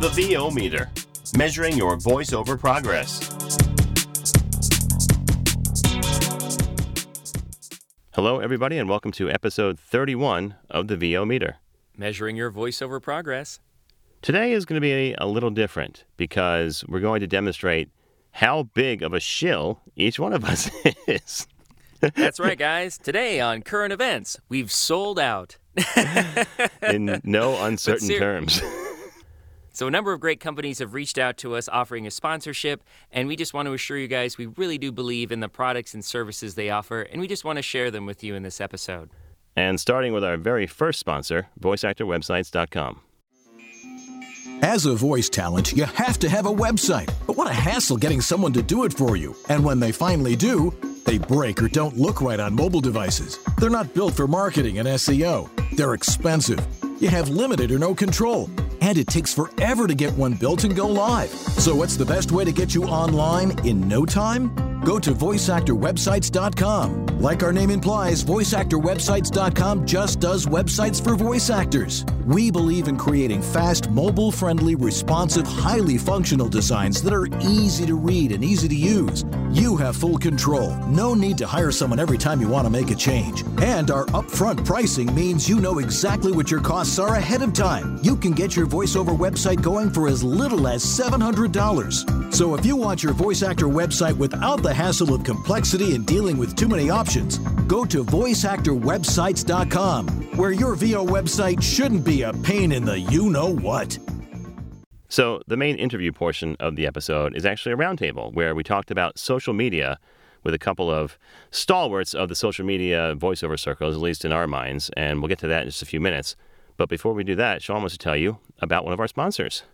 The VO Meter, measuring your voiceover progress. Hello, everybody, and welcome to episode 31 of the VO Meter. Measuring your voiceover progress. Today is going to be a little different because we're going to demonstrate how big of a shill each one of us is. That's right, guys. Today on Current Events, we've sold out. In no uncertain ser- terms. So, a number of great companies have reached out to us offering a sponsorship, and we just want to assure you guys we really do believe in the products and services they offer, and we just want to share them with you in this episode. and starting with our very first sponsor, voiceactorwebsites.com. As a voice talent, you have to have a website. But what a hassle getting someone to do it for you. And when they finally do, they break or don't look right on mobile devices. They're not built for marketing and SEO. They're expensive. You have limited or no control. And it takes forever to get one built and go live. So, what's the best way to get you online in no time? Go to voiceactorwebsites.com. Like our name implies, voiceactorwebsites.com just does websites for voice actors. We believe in creating fast, mobile friendly, responsive, highly functional designs that are easy to read and easy to use. You have full control. No need to hire someone every time you want to make a change. And our upfront pricing means you know exactly what your costs are ahead of time. You can get your voiceover website going for as little as $700. So if you want your voice actor website without the hassle of complexity and dealing with too many options, go to voiceactorwebsites.com, where your VO website shouldn't be a pain in the you know what. So, the main interview portion of the episode is actually a roundtable where we talked about social media with a couple of stalwarts of the social media voiceover circles, at least in our minds, and we'll get to that in just a few minutes. But before we do that, Sean wants to tell you about one of our sponsors.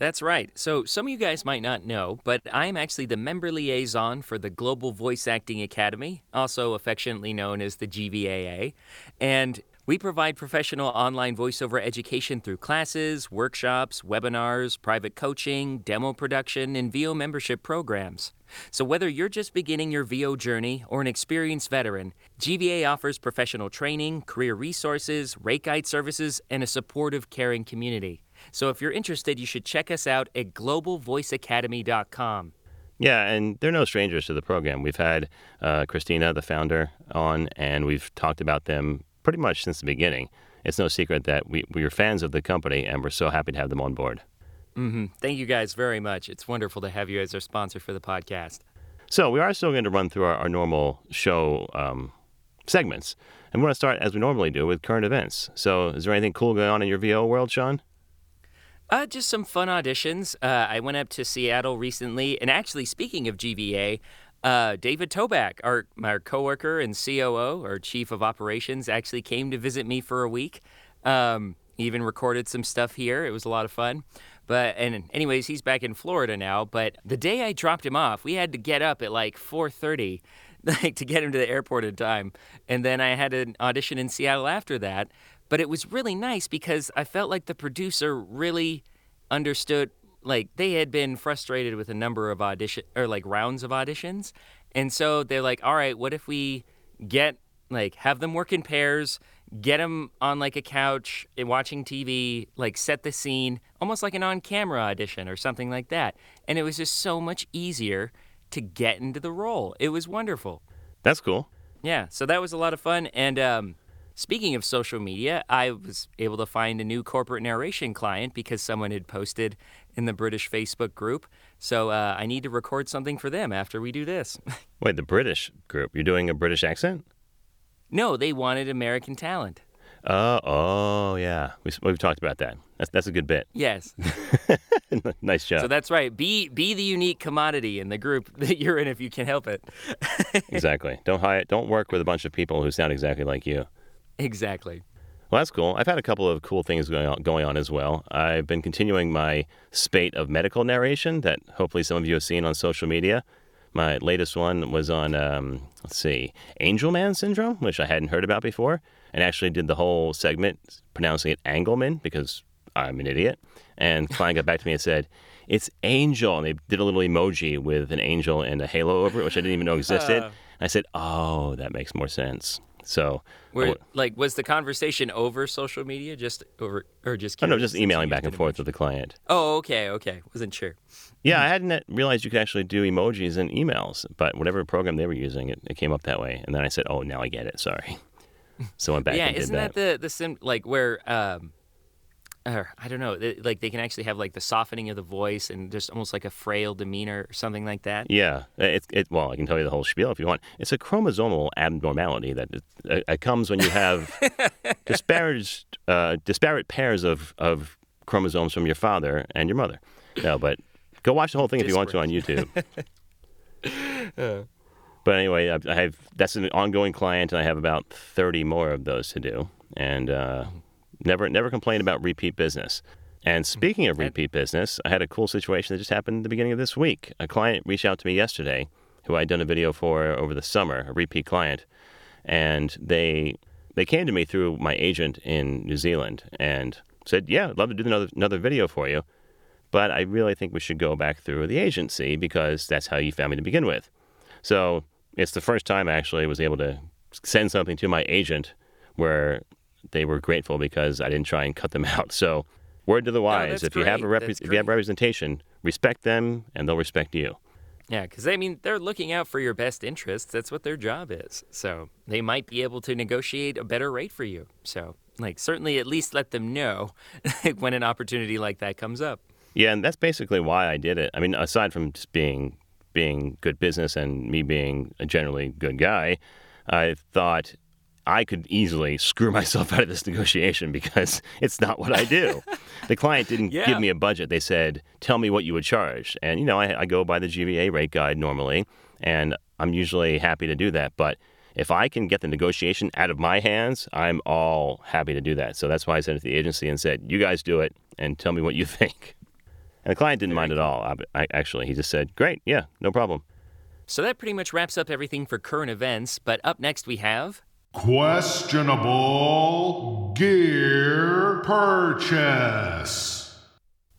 That's right. So, some of you guys might not know, but I'm actually the member liaison for the Global Voice Acting Academy, also affectionately known as the GVAA. And we provide professional online voiceover education through classes, workshops, webinars, private coaching, demo production, and VO membership programs. So, whether you're just beginning your VO journey or an experienced veteran, GVA offers professional training, career resources, rate guide services, and a supportive, caring community. So, if you're interested, you should check us out at globalvoiceacademy.com. Yeah, and they're no strangers to the program. We've had uh, Christina, the founder, on, and we've talked about them pretty much since the beginning. It's no secret that we, we are fans of the company, and we're so happy to have them on board. hmm Thank you guys very much. It's wonderful to have you as our sponsor for the podcast. So, we are still going to run through our, our normal show um, segments. And we're going to start, as we normally do, with current events. So, is there anything cool going on in your VO world, Sean? Uh, just some fun auditions. Uh, I went up to Seattle recently, and actually, speaking of GVA, uh, David Toback, our our coworker and COO, or Chief of Operations, actually came to visit me for a week. Um, even recorded some stuff here. It was a lot of fun. But and anyways, he's back in Florida now. But the day I dropped him off, we had to get up at like 4:30, like to get him to the airport in time. And then I had an audition in Seattle after that. But it was really nice because I felt like the producer really understood like they had been frustrated with a number of audition or like rounds of auditions and so they're like all right what if we get like have them work in pairs get them on like a couch and watching tv like set the scene almost like an on-camera audition or something like that and it was just so much easier to get into the role it was wonderful That's cool. yeah, so that was a lot of fun. And um, speaking of social media, I was able to find a new corporate narration client because someone had posted in the British Facebook group. So uh, I need to record something for them after we do this. Wait, the British group. You're doing a British accent? no, they wanted American talent. Oh, oh, yeah. We, we've talked about that. That's, that's a good bit. Yes. nice job. So that's right. Be be the unique commodity in the group that you're in if you can help it. exactly. Don't hire, don't work with a bunch of people who sound exactly like you. Exactly. Well, that's cool. I've had a couple of cool things going on, going on as well. I've been continuing my spate of medical narration that hopefully some of you have seen on social media. My latest one was on, um, let's see, Angelman syndrome, which I hadn't heard about before, and actually did the whole segment pronouncing it Angelman because I'm an idiot. And client got back to me and said, "It's Angel," and they did a little emoji with an angel and a halo over it, which I didn't even know existed. And I said, "Oh, that makes more sense." So, Were, like, was the conversation over social media, just over, or just? oh no, curious just emailing back and forth with the client. Oh, okay, okay. Wasn't sure. Yeah, I hadn't realized you could actually do emojis in emails, but whatever program they were using, it, it came up that way. And then I said, "Oh, now I get it. Sorry." So I went back yeah, and isn't that. that, the the sim like where um, or I don't know, they, like they can actually have like the softening of the voice and just almost like a frail demeanor or something like that. Yeah, it, it. Well, I can tell you the whole spiel if you want. It's a chromosomal abnormality that it, it, it comes when you have disparate, uh, disparate pairs of, of chromosomes from your father and your mother. No, but go watch the whole thing if you want to on YouTube. But anyway, I, I have that's an ongoing client, and I have about thirty more of those to do, and uh, never never complain about repeat business. And hmm. speaking of repeat business, I had a cool situation that just happened at the beginning of this week. A client reached out to me yesterday, who I'd done a video for over the summer, a repeat client, and they they came to me through my agent in New Zealand and said, "Yeah, I'd love to do another another video for you." But I really think we should go back through the agency because that's how you found me to begin with. So it's the first time I actually was able to send something to my agent where they were grateful because I didn't try and cut them out. So word to the wise: that's if you have a That's if you have representation, respect them and they'll respect you. Yeah, because I mean they're looking out for your best interests. That's what their job is. So they might be able to negotiate a better rate for you. So like certainly at least let them know when an opportunity like that comes up. Yeah, and that's basically why I did it. I mean, aside from just being being good business and me being a generally good guy, I thought I could easily screw myself out of this negotiation because it's not what I do. the client didn't Yeah. give me a budget. They said, "Tell me what you would charge," and you know, I, I go by the GVA rate guide normally, and I'm usually happy to do that. But if I can get the negotiation out of my hands, I'm all happy to do that. So that's why I sent it to the agency and said, "You guys do it and tell me what you think." And the client didn't mind at all. I, I, actually, he just said, "Great, yeah, no problem." So that pretty much wraps up everything for current events. But up next we have Questionable gear purchase.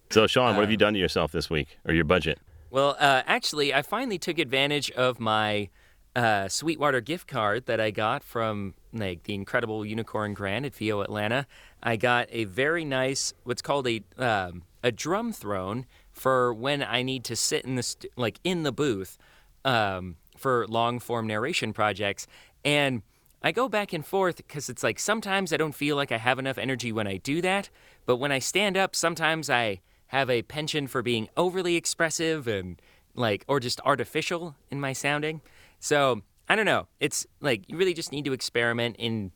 So, Sean, what have you done to yourself this week or your budget? Well, uh, actually, I finally took advantage of my uh, Sweetwater gift card that I got from like the incredible Unicorn Grand at VO Atlanta. I got a very nice, what's called a um, a drum throne for when I need to sit in the st- like in the booth um, for long form narration projects, and I go back and forth because it's like sometimes I don't feel like I have enough energy when I do that, but when I stand up, sometimes I have a penchant for being overly expressive and like or just artificial in my sounding. So I don't know. It's like you really just need to experiment in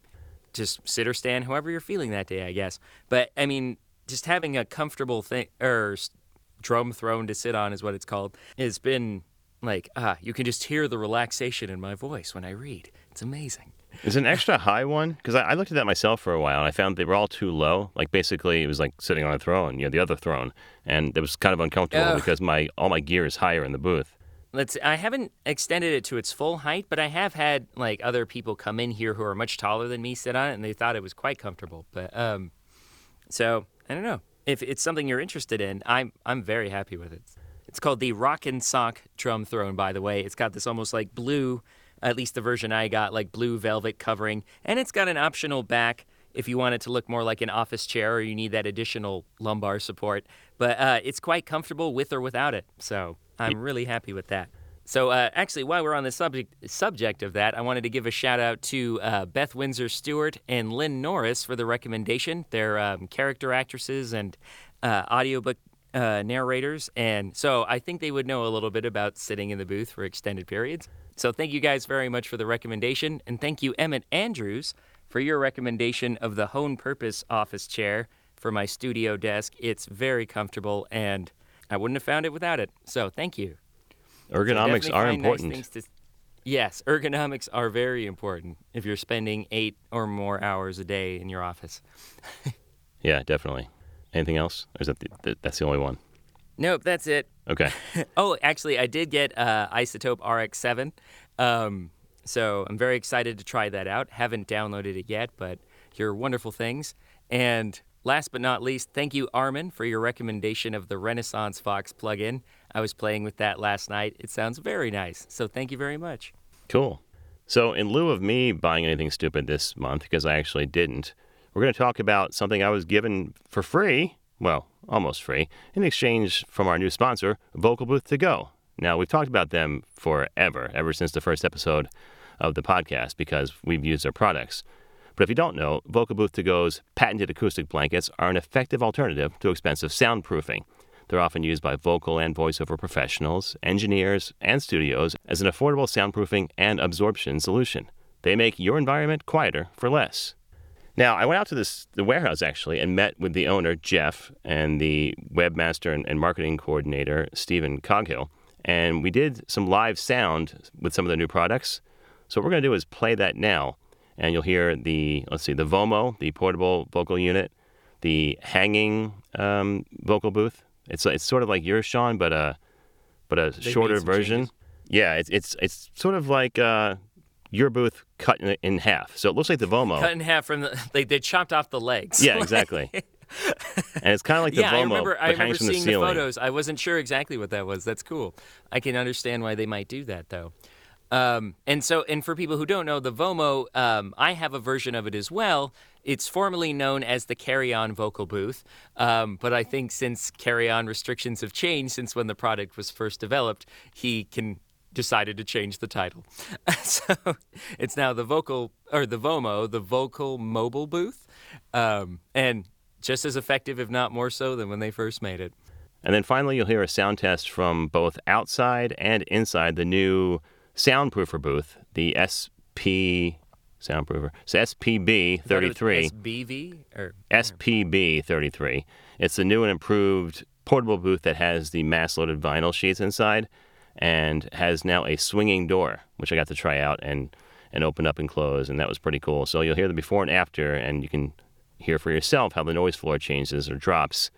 just sit or stand, however you're feeling that day, I guess. But I mean, just having a comfortable thing or drum throne to sit on is what it's called. It's been like ah, you can just hear the relaxation in my voice when I read. It's amazing. Is an extra high one? Because I, I looked at that myself for a while and I found they were all too low. Like basically, it was like sitting on a throne, you know, the other throne, and it was kind of uncomfortable because my all my gear is higher in the booth. Let's. I haven't extended it to its full height, but I have had like other people come in here who are much taller than me sit on it, and they thought it was quite comfortable. But um, so I don't know if it's something you're interested in. I'm I'm very happy with it. It's called the Roc-N-Soc Drum Throne, by the way. It's got this almost like blue, at least the version I got, like blue velvet covering, and it's got an optional back if you want it to look more like an office chair or you need that additional lumbar support. But uh, it's quite comfortable with or without it. So I'm really happy with that. So uh, actually, while we're on the subject subject of that, I wanted to give a shout out to uh, Beth Windsor Stewart and Lynn Norris for the recommendation. They're um, character actresses and uh, audiobook uh, narrators, and so I think they would know a little bit about sitting in the booth for extended periods. So thank you guys very much for the recommendation, and thank you Emmett Andrews for your recommendation of the HON Purpose office chair for my studio desk. It's very comfortable, and I wouldn't have found it without it. So thank you. Ergonomics are find nice important. to- yes, ergonomics are very important if you're spending eight or more hours a day in your office. yeah, definitely. Anything else? Or is that the, the, that's the only one? Nope, that's it. Okay. Oh, actually, I did get uh, iZotope RX7. Um, so I'm very excited to try that out. Haven't downloaded it yet, but you're wonderful things. And last but not least, thank you, Armin, for your recommendation of the Renaissance Vox plugin. I was playing with that last night. It sounds very nice. So thank you very much. Cool. So, in lieu of me buying anything stupid this month, because I actually didn't, we're going to talk about something I was given for free, well, almost free, in exchange from our new sponsor, Vocal Booth To Go. Now, we've talked about them forever, ever since the first episode of the podcast, because we've used their products. But if you don't know, Vocal Booth To Go's patented acoustic blankets are an effective alternative to expensive soundproofing. They're often used by vocal and voiceover professionals, engineers, and studios as an affordable soundproofing and absorption solution. They make your environment quieter for less. Now, I went out to this the warehouse actually and met with the owner Jeff and the webmaster and, and marketing coordinator Stephen Coghill, and we did some live sound with some of the new products. So what we're going to do is play that now, and you'll hear the let's see the Vomo, the portable vocal unit, the hanging um, vocal booth. It's it's sort of like yours, Sean, but a but a They shorter version. changes. Yeah, it's it's it's sort of like uh, your booth cut in, in half. So it looks like the Vomo. Cut in half from the. They, they chopped off the legs. Yeah, exactly. and it's kind of like the yeah, Vomo, I remember. I remember the seeing the, ceiling. photos. I wasn't sure exactly what that was. That's cool. I can understand why they might do that though. Um, and so, and for people who don't know, the Vomo, um, I have a version of it as well. It's formerly known as the Carry On Vocal Booth, um, but I think since Carry On restrictions have changed since when the product was first developed, he can decided to change the title. so it's now the vocal or the Vomo, the Vocal Mobile Booth, um, and just as effective, if not more so, than when they first made it. And then finally, you'll hear a sound test from both outside and inside the new soundproofer booth, the SP soundproofer. So SPB 33. SBV or SPB 33. It's the new and improved portable booth that has the mass loaded vinyl sheets inside and has now a swinging door, which I got to try out and, and open up and close, and that was pretty cool. So you'll hear the before and after, and you can hear for yourself how the noise floor changes or drops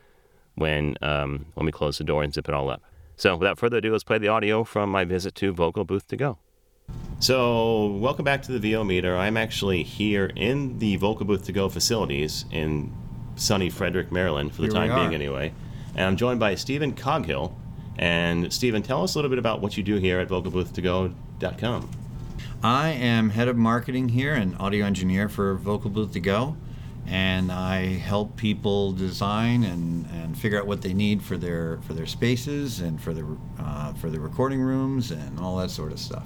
when, um, when we close the door and zip it all up. So without further ado, let's play the audio from my visit to Vocal Booth to Go. So, welcome back to the VO meter. I'm actually here in the Vocal Booth to Go facilities in sunny Frederick, Maryland, for the Here time being anyway. And I'm joined by Stephen Coghill. And Stephen, tell us a little bit about what you do here at vocalboothtogo.com. I am head of marketing here and audio engineer for Vocal Booth to Go, and I help people design and, and figure out what they need for their for their spaces and for the uh, for the recording rooms and all that sort of stuff.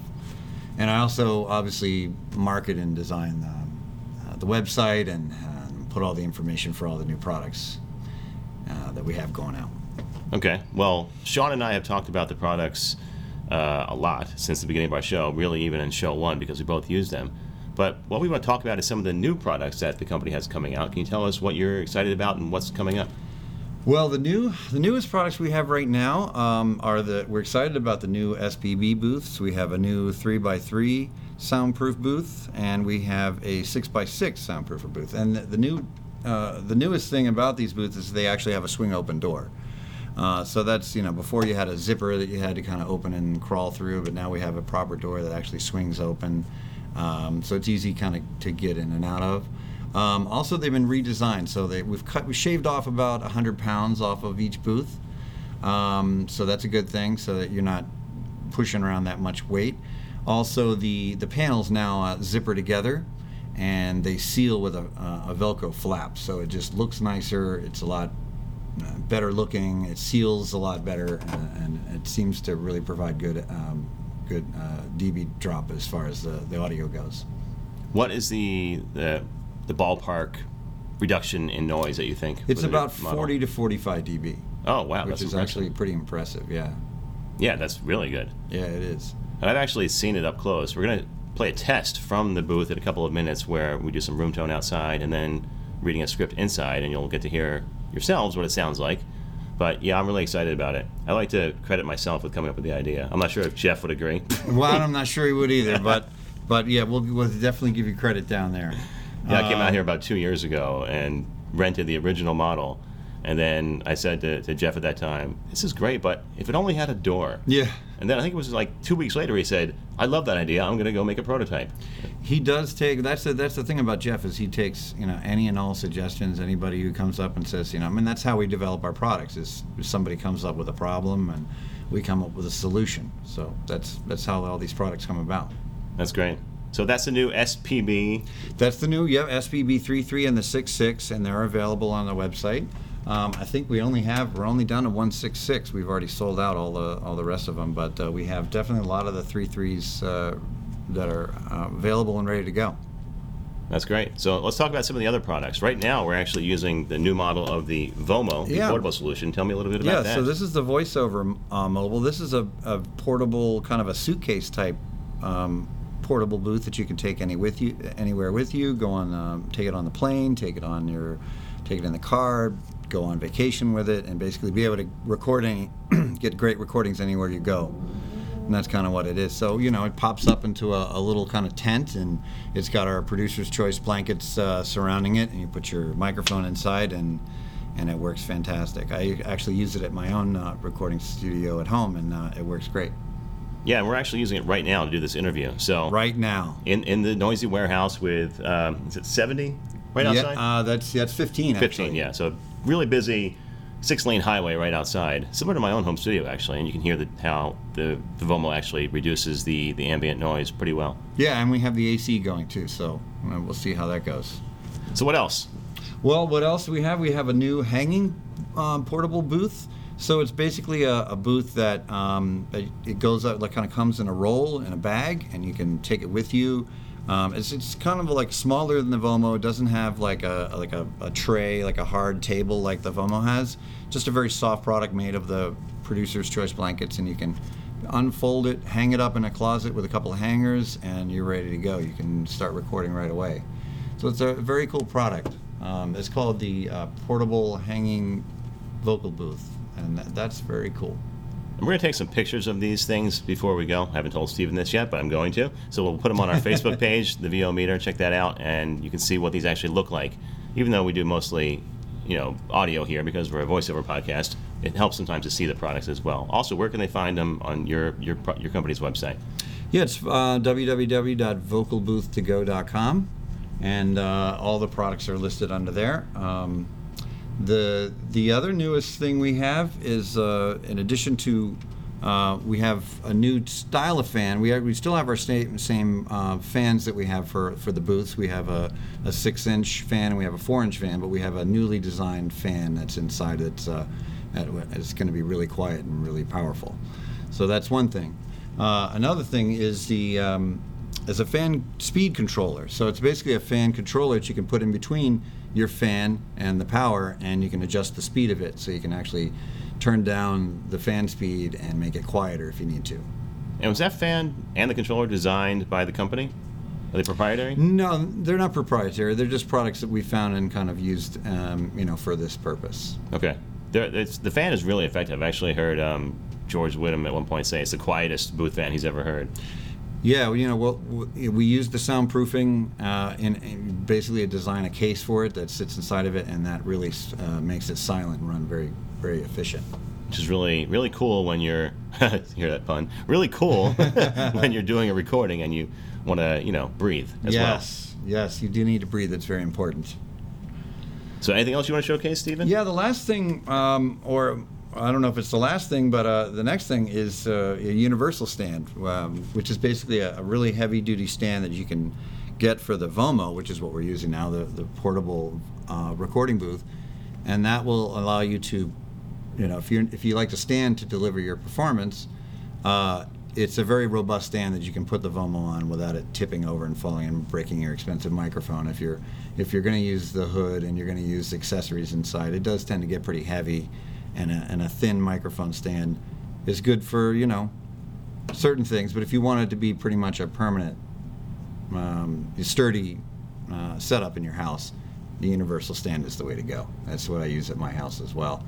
And I also obviously market and design the, uh, the website and, put all the information for all the new products uh, that we have going out. Okay. Well, Sean and I have talked about the products uh, a lot since the beginning of our show, really, even in show one, because we both use them. But what we want to talk about is some of the new products that the company has coming out. Can you tell us what you're excited about and what's coming up? Well, the new the newest products we have right now um, are the we're excited about the new SPB booths. We have a new three x three soundproof booth, and we have a six x six soundproof booth. And the, the new uh, the newest thing about these booths is they actually have a swing open door. Uh, so that's you know before you had a zipper that you had to kind of open and crawl through, but now we have a proper door that actually swings open. Um, so it's easy kind of to get in and out of. Um, also, they've been redesigned, so they we've cut we shaved off about 100 pounds off of each booth. Um, so that's a good thing, so that you're not pushing around that much weight. Also, the the panels now uh, zipper together, and they seal with a, a Velcro flap, so it just looks nicer. It's a lot better looking. It seals a lot better, uh, and it seems to really provide good um, good uh, dB drop as far as the, the audio goes. What is the the, the ballpark reduction in noise that you think? It's with the new about 40 to 45 dB, Oh wow, which that's is impressive. actually pretty impressive. Yeah, yeah, that's really good. yeah, it is. And I've actually seen it up close. We're gonna play a test from the booth in a couple of minutes where we do some room tone outside and then reading a script inside, and you'll get to hear yourselves what it sounds like. But yeah, I'm really excited about it. I like to credit myself with coming up with the idea. I'm not sure if Jeff would agree. Well, I'm not sure he would either, but but yeah, we'll, we'll definitely give you credit down there. Yeah, I came out um, here about two years ago and rented the original model. And then I said to, to Jeff at that time, this is great, but if it only had a door. Yeah, And then I think it was like two weeks later, he said, I love that idea. I'm going to go make a prototype. he does take. That's the that's the thing about Jeff is he takes you know any and all suggestions. Anybody who comes up and says you know I mean that's how we develop our products is somebody comes up with a problem and we come up with a solution. So that's that's how all these products come about. That's great. So that's the new SPB. That's the new, yep, SPB 33 and the 66, and they're available on the website. Um, I think we only have, we're only down to 166. We've already sold out all the all the rest of them, but uh, we have definitely a lot of the 33s uh, that are uh, available and ready to go. That's great. So let's talk about some of the other products. Right now, we're actually using the new model of the Vomo, the Yeah. portable solution. Tell me a little bit about Yeah, that. Yeah, so this is the voiceover uh, mobile. This is a, a portable, kind of a suitcase type um, portable booth that you can take any with you, anywhere with you. Go on, um, take it on the plane, take it on your, take it in the car, go on vacation with it, and basically be able to record any, get great recordings anywhere you go. And that's kind of what it is. So you know, it pops up into a, a little kind of tent, and it's got our producer's choice blankets uh, surrounding it, and you put your microphone inside, and and it works fantastic. I actually use it at my own uh, recording studio at home, and uh, it works great. yeah, and we're actually using it right now to do this interview. So Right now. in in the noisy warehouse with um, is it 70 right outside? Yeah, uh, that's that's 15. 15, actually. yeah. So really busy six lane highway right outside, similar to my own home studio actually, and you can hear the, how the, the Vomo actually reduces the, the ambient noise pretty well. Yeah, and we have the AC going too, so we'll see how that goes. So what else? Well, what else do we have? We have a new hanging um, portable booth. So it's basically a, a booth that um, it, it goes out, like kind of comes in a roll in a bag, and you can take it with you. Um, it's, it's kind of like smaller than the Vomo. It doesn't have like a like a, a tray, like a hard table like the Vomo has. Just a very soft product made of the producer's choice blankets, and you can unfold it, hang it up in a closet with a couple of hangers, and you're ready to go. You can start recording right away. So it's a very cool product. Um, it's called the uh, portable hanging vocal booth, and that, that's very cool. And we're going to take some pictures of these things before we go. I haven't told Stephen this yet, but I'm going to. So we'll put them on our Facebook page, the VO meter. Check that out, and you can see what these actually look like. Even though we do mostly, you know, audio here because we're a voiceover podcast, it helps sometimes to see the products as well. Also, where can they find them on your your your company's website? Yeah, it's uh, www.vocalboothtogo.com, and uh, all the products are listed under there. Um, the the other newest thing we have is, uh, in addition to, uh, we have a new style of fan. We have, we still have our same same uh, fans that we have for for the booths. We have a, a six inch fan and we have a four inch fan, but we have a newly designed fan that's inside. It's uh, it's going to be really quiet and really powerful. So that's one thing. Uh, another thing is the um, is a fan speed controller. So it's basically a fan controller that you can put in between your fan and the power, and you can adjust the speed of it. So you can actually turn down the fan speed and make it quieter if you need to. And was that fan and the controller designed by the company? Are they proprietary? No, they're not proprietary. They're just products that we found and kind of used, um, you know, for this purpose. Okay. It's, the fan is really effective. I've actually heard um, George Whittam at one point say it's the quietest booth fan he's ever heard. Yeah, well, you know, well, we use the soundproofing uh, in, in basically design a case for it that sits inside of it, and that really uh, makes it silent and run very, very efficient. which is really really cool when you're hear that pun really cool when you're doing a recording and you want to you know breathe as yes, yes, you do need to breathe. It's very important. so anything else you want to showcase Stephen Yeah, the last thing, um, or I don't know if it's the last thing, but uh, the next thing is uh, a universal stand, um, which is basically a, a really heavy-duty stand that you can get for the Vomo, which is what we're using now, the, the portable uh, recording booth, and that will allow you to, you know, if you if you like to stand to deliver your performance, uh, it's a very robust stand that you can put the Vomo on without it tipping over and falling and breaking your expensive microphone. If you're if you're going to use the hood and you're going to use accessories inside, it does tend to get pretty heavy, and a, and a thin microphone stand is good for you know certain things. But if you want it to be pretty much a permanent, um, sturdy uh, setup in your house, the universal stand is the way to go. That's what I use at my house as well.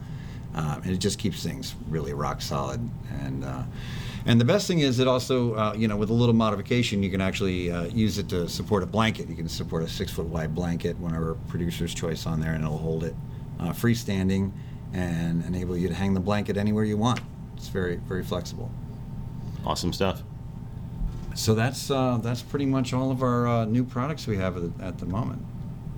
Um, and it just keeps things really rock solid. And uh, and the best thing is it also, uh, you know, with a little modification, you can actually uh, use it to support a blanket. You can support a six foot wide blanket, whenever producer's choice on there, and it'll hold it uh, freestanding and enable you to hang the blanket anywhere you want. It's very very flexible. awesome stuff So that's uh, that's pretty much all of our uh, new products we have at the, at the moment.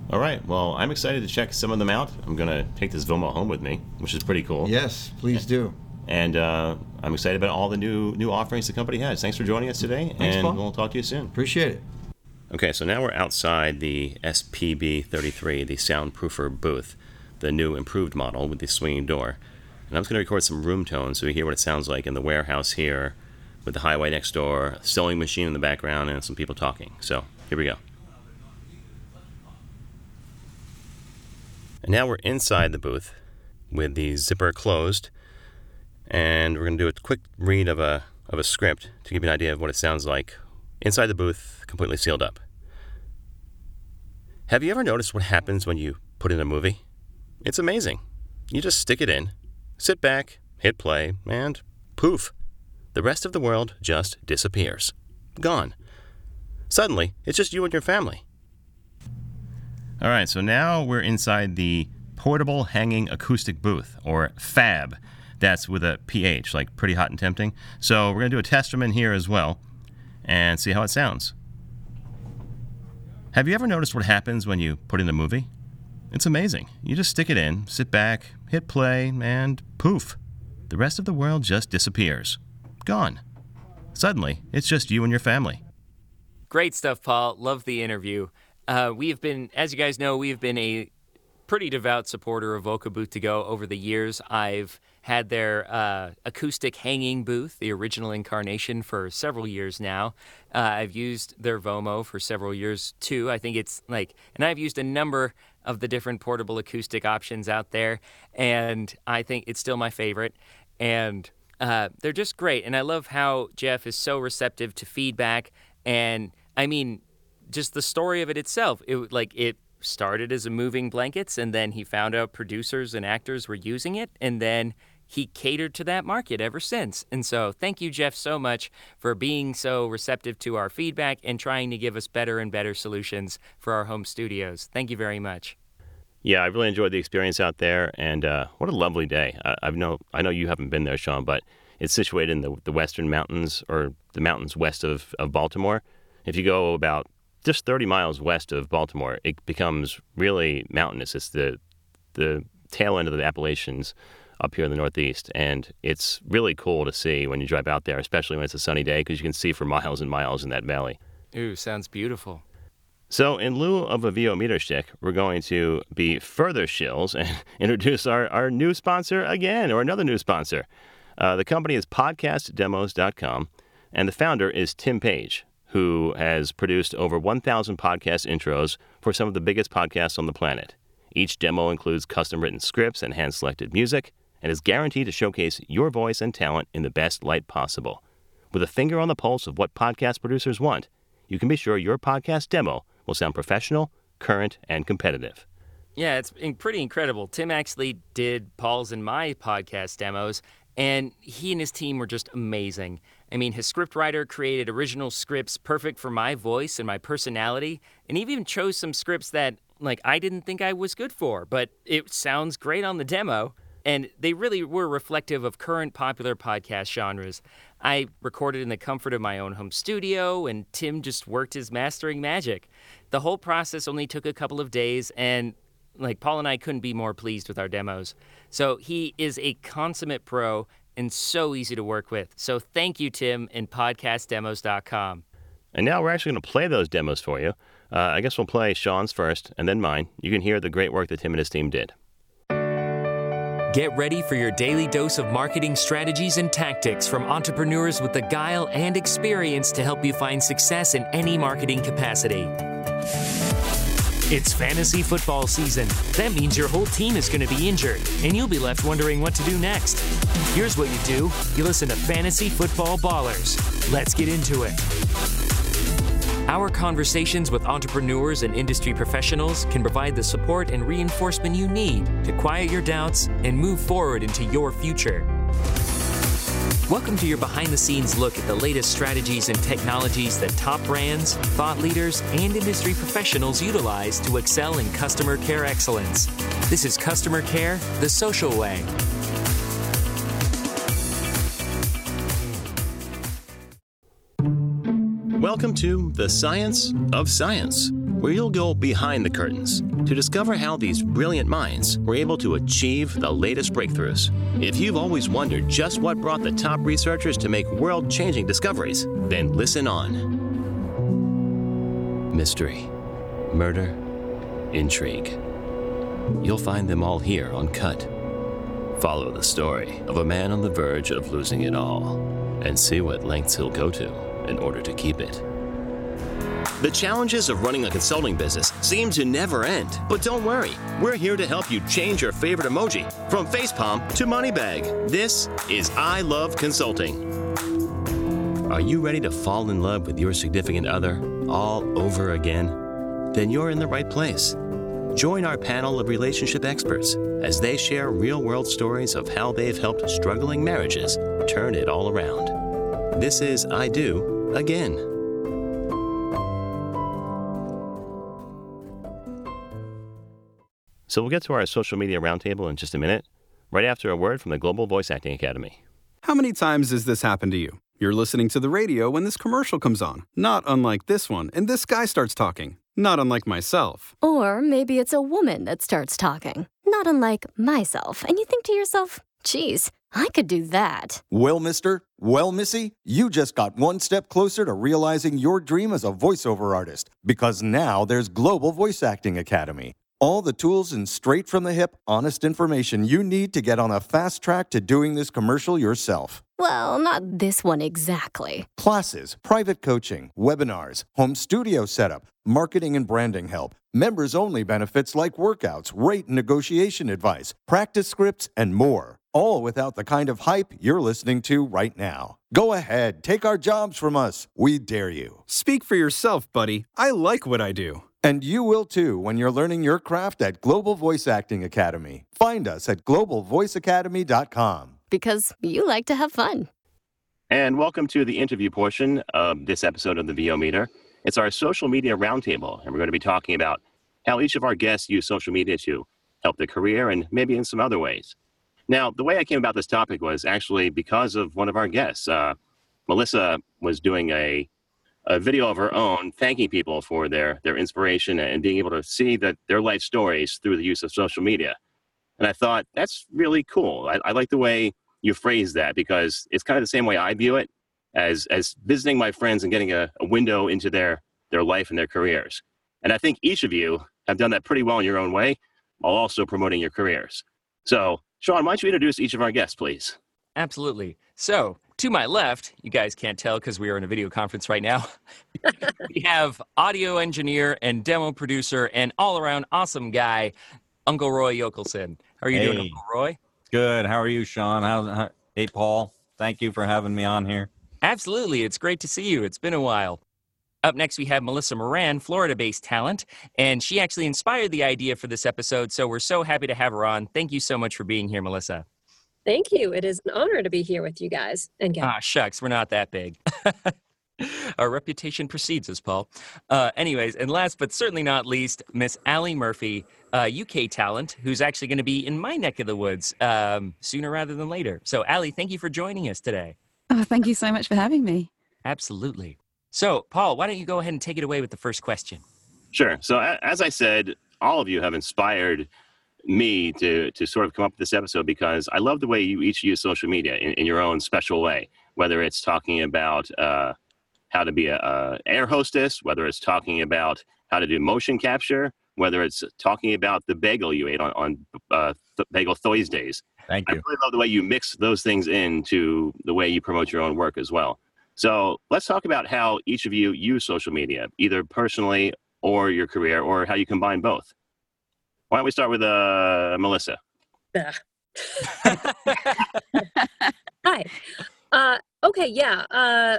all right well I'm excited to check some of them out I'm gonna take this Vomo home with me which is pretty cool Yes, please do. and uh, I'm excited about all the new new offerings the company has thanks for joining us today Thanks, and Paul. we'll talk to you soon Appreciate it. Okay, so now we're outside the SPB 33, the soundproofer booth, the new improved model with the swinging door. And I'm just going to record some room tones so we hear what it sounds like in the warehouse here with the highway next door, a sewing machine in the background, and some people talking. So here we go. And now we're inside the booth with the zipper closed, and we're going to do a quick read of a, of a script to give you an idea of what it sounds like inside the booth, completely sealed up. Have you ever noticed what happens when you put in a movie? It's amazing. You just stick it in, sit back, hit play, and poof, the rest of the world just disappears. Gone. Suddenly, it's just you and your family. All right, so now we're inside the Portable Hanging Acoustic Booth, or PHAB. That's with a PH, like pretty hot and tempting. So we're going to do a test room in here as well and see how it sounds. Have you ever noticed what happens when you put in a movie? It's amazing. You just stick it in, sit back, hit play, and poof, the rest of the world just disappears. Gone. Suddenly, it's just you and your family. Great stuff, Paul. Love the interview. Uh, we have been, as you guys know, we have been a pretty devout supporter of Vocal Booth to Go over the years. I've had their uh, acoustic hanging booth, the original incarnation, for several years now. Uh, I've used their Vomo for several years too. I think it's like, and I've used a number of the different portable acoustic options out there, and I think it's still my favorite. And uh, they're just great, and I love how Jeff is so receptive to feedback. And I mean, just the story of it itself. It like it started as a moving blankets, and then he found out producers and actors were using it, and then he catered to that market ever since. And so, thank you, Jeff, so much for being so receptive to our feedback and trying to give us better and better solutions for our home studios. Thank you very much. Yeah, I really enjoyed the experience out there, and uh, what a lovely day. I, I know I know you haven't been there, Sean, but it's situated in the, the western mountains or the mountains west of, of Baltimore. If you go about just 30 miles west of Baltimore, it becomes really mountainous. It's the the tail end of the Appalachians up here in the Northeast, and it's really cool to see when you drive out there, especially when it's a sunny day, because you can see for miles and miles in that valley. Ooh, sounds beautiful. So, in lieu of a VO meter stick, we're going to be further shills and introduce our, our new sponsor again, or another new sponsor. Uh, the company is podcastdemos.com, and the founder is Tim Paige who has produced over 1,000 podcast intros for some of the biggest podcasts on the planet. Each demo includes custom written scripts and hand selected music, and is guaranteed to showcase your voice and talent in the best light possible. With a finger on the pulse of what podcast producers want, you can be sure your podcast demo will sound professional, current, and competitive. Yeah, it's pretty incredible. Tim actually did Paul's and my podcast demos, and he and his team were just amazing. I mean, his scriptwriter created original scripts perfect for my voice and my personality, and he even chose some scripts that, like, I didn't think I was good for, but it sounds great on the demo. And they really were reflective of current popular podcast genres. I recorded in the comfort of my own home studio, and Tim just worked his mastering magic. The whole process only took a couple of days, and like Paul and I couldn't be more pleased with our demos. So he is a consummate pro and so easy to work with. So thank you, Tim, and podcastdemos.com. And now we're actually going to play those demos for you. Uh, I guess we'll play Sean's first and then mine. You can hear the great work that Tim and his team did. Get ready for your daily dose of marketing strategies and tactics from entrepreneurs with the guile and experience to help you find success in any marketing capacity. It's fantasy football season. That means your whole team is going to be injured, and you'll be left wondering what to do next. Here's what you do you listen to Fantasy Football Ballers. Let's get into it. Our conversations with entrepreneurs and industry professionals can provide the support and reinforcement you need to quiet your doubts and move forward into your future. Welcome to your behind the scenes look at the latest strategies and technologies that top brands, thought leaders, and industry professionals utilize to excel in customer care excellence. This is Customer Care the Social Way. Welcome to The Science of Science, where you'll go behind the curtains to discover how these brilliant minds were able to achieve the latest breakthroughs. If you've always wondered just what brought the top researchers to make world changing discoveries, then listen on. mystery, murder, intrigue. You'll find them all here on Cut. Follow the story of a man on the verge of losing it all and see what lengths he'll go to in order to keep it. The challenges of running a consulting business seem to never end. But don't worry, we're here to help you change your favorite emoji from facepalm to moneybag. This is I Love Consulting. Are you ready to fall in love with your significant other all over again? Then you're in the right place. Join our panel of relationship experts as they share real world stories of how they've helped struggling marriages turn it all around. This is I Do Again. So we'll get to our social media roundtable in just a minute, right after a word from the Global Voice Acting Academy. How many times has this happened to you? You're listening to the radio when this commercial comes on, not unlike this one, and this guy starts talking, not unlike myself. Or maybe it's a woman that starts talking, not unlike myself, and you think to yourself, geez, I could do that. Well, mister, well, missy, you just got one step closer to realizing your dream as a voiceover artist because now there's Global Voice Acting Academy. All the tools and straight from the hip, honest information you need to get on a fast track to doing this commercial yourself. Well, not this one exactly. Classes, private coaching, webinars, home studio setup, marketing and branding help, members only benefits like workouts, rate and negotiation advice, practice scripts, and more. All without the kind of hype you're listening to right now. Go ahead, take our jobs from us. We dare you. Speak for yourself, buddy. I like what I do. And you will too when you're learning your craft at Global Voice Acting Academy. Find us at globalvoiceacademy.com. Because you like to have fun. And welcome to the interview portion of this episode of the VO Meter. It's our social media roundtable, and we're going to be talking about how each of our guests use social media to help their career and maybe in some other ways. Now, the way I came about this topic was actually because of one of our guests. Uh, Melissa was doing a, a video of her own thanking people for their, their inspiration and being able to see that their life stories through the use of social media. And I thought, that's really cool. I, I like the way you phrase that because it's kind of the same way I view it as, as visiting my friends and getting a, a window into their, their life and their careers. And I think each of you have done that pretty well in your own way while also promoting your careers. So, Sean, why don't you introduce each of our guests, please? Absolutely. So, to my left, you guys can't tell because we are in a video conference right now. we have audio engineer and demo producer and all around awesome guy, Uncle Roy Yokelson. How are you doing, Uncle Roy? Good. How are you, Sean? How, how, hey, Paul. Thank you for having me on here. Absolutely. It's great to see you. It's been a while. Up next, we have Melissa Moran, Florida based talent, and she actually inspired the idea for this episode. So we're so happy to have her on. Thank you so much for being here, Melissa. Thank you. It is an honor to be here with you guys and get Ah, shucks, we're not that big. Our reputation precedes us, Paul. Uh, anyways, and last but certainly not least, Miss Ally Murphy, uh, UK talent, who's actually going to be in my neck of the woods um, sooner rather than later. So, Ally, thank you for joining us today. Oh, thank you so much for having me. Absolutely. So, Paul, why don't you go ahead and take it away with the first question? Sure. So, as I said, all of you have inspired me to to sort of come up with this episode because I love the way you each use social media in, in your own special way. Whether it's talking about uh, how to be a, a air hostess, whether it's talking about how to do motion capture, whether it's talking about the bagel you ate on on uh, th- Bagel Thursdays. Thank you. I really love the way you mix those things into the way you promote your own work as well. So let's talk about how each of you use social media, either personally or your career, or how you combine both. Why don't we start with uh, Melissa? Hi. Uh, okay, yeah. Uh,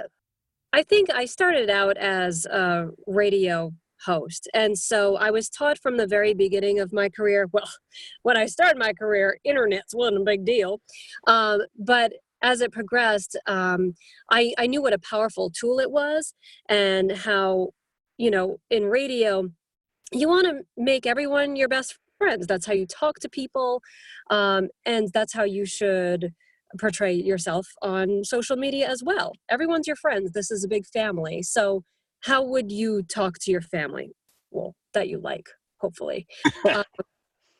I think I started out as a radio host. And so I was taught from the very beginning of my career. Well, when I started my career, internets wasn't a big deal. Um, but as it progressed, um, I, I knew what a powerful tool it was and how, you know, in radio, you want to make everyone your best friends. That's how you talk to people. Um, and that's how you should portray yourself on social media as well. Everyone's your friends. This is a big family. So, how would you talk to your family? Well, that you like, hopefully. um,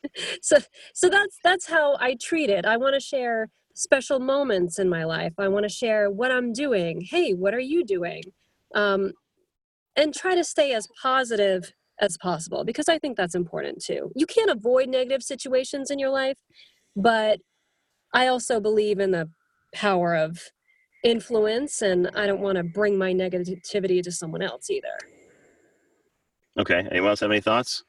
so, so that's that's how I treat it. I want to share special moments in my life. I want to share what I'm doing. Hey, what are you doing? Um, and try to stay as positive as possible because I think that's important too. You can't avoid negative situations in your life, but I also believe in the power of influence and I don't want to bring my negativity to someone else either. Okay. Anyone else have any thoughts?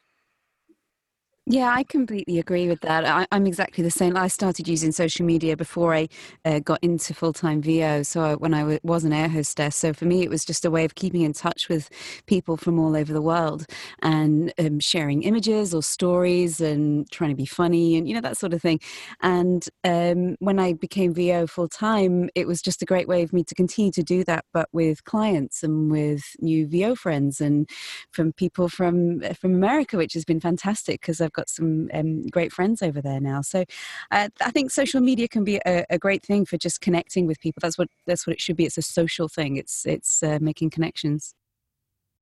Yeah, I completely agree with that. I, am exactly the same. I started using social media before I uh, got into full time VO. So I, when I w- was an air hostess, so for me it was just a way of keeping in touch with people from all over the world and um, sharing images or stories and trying to be funny and you know that sort of thing. And um, when I became VO full time, it was just a great way of me to continue to do that, but with clients and with new VO friends and from people from from America, which has been fantastic because I've got got some um, great friends over there now. So uh, I think social media can be a, a, great thing for just connecting with people. That's what that's what it should be. It's a social thing. It's it's uh, making connections.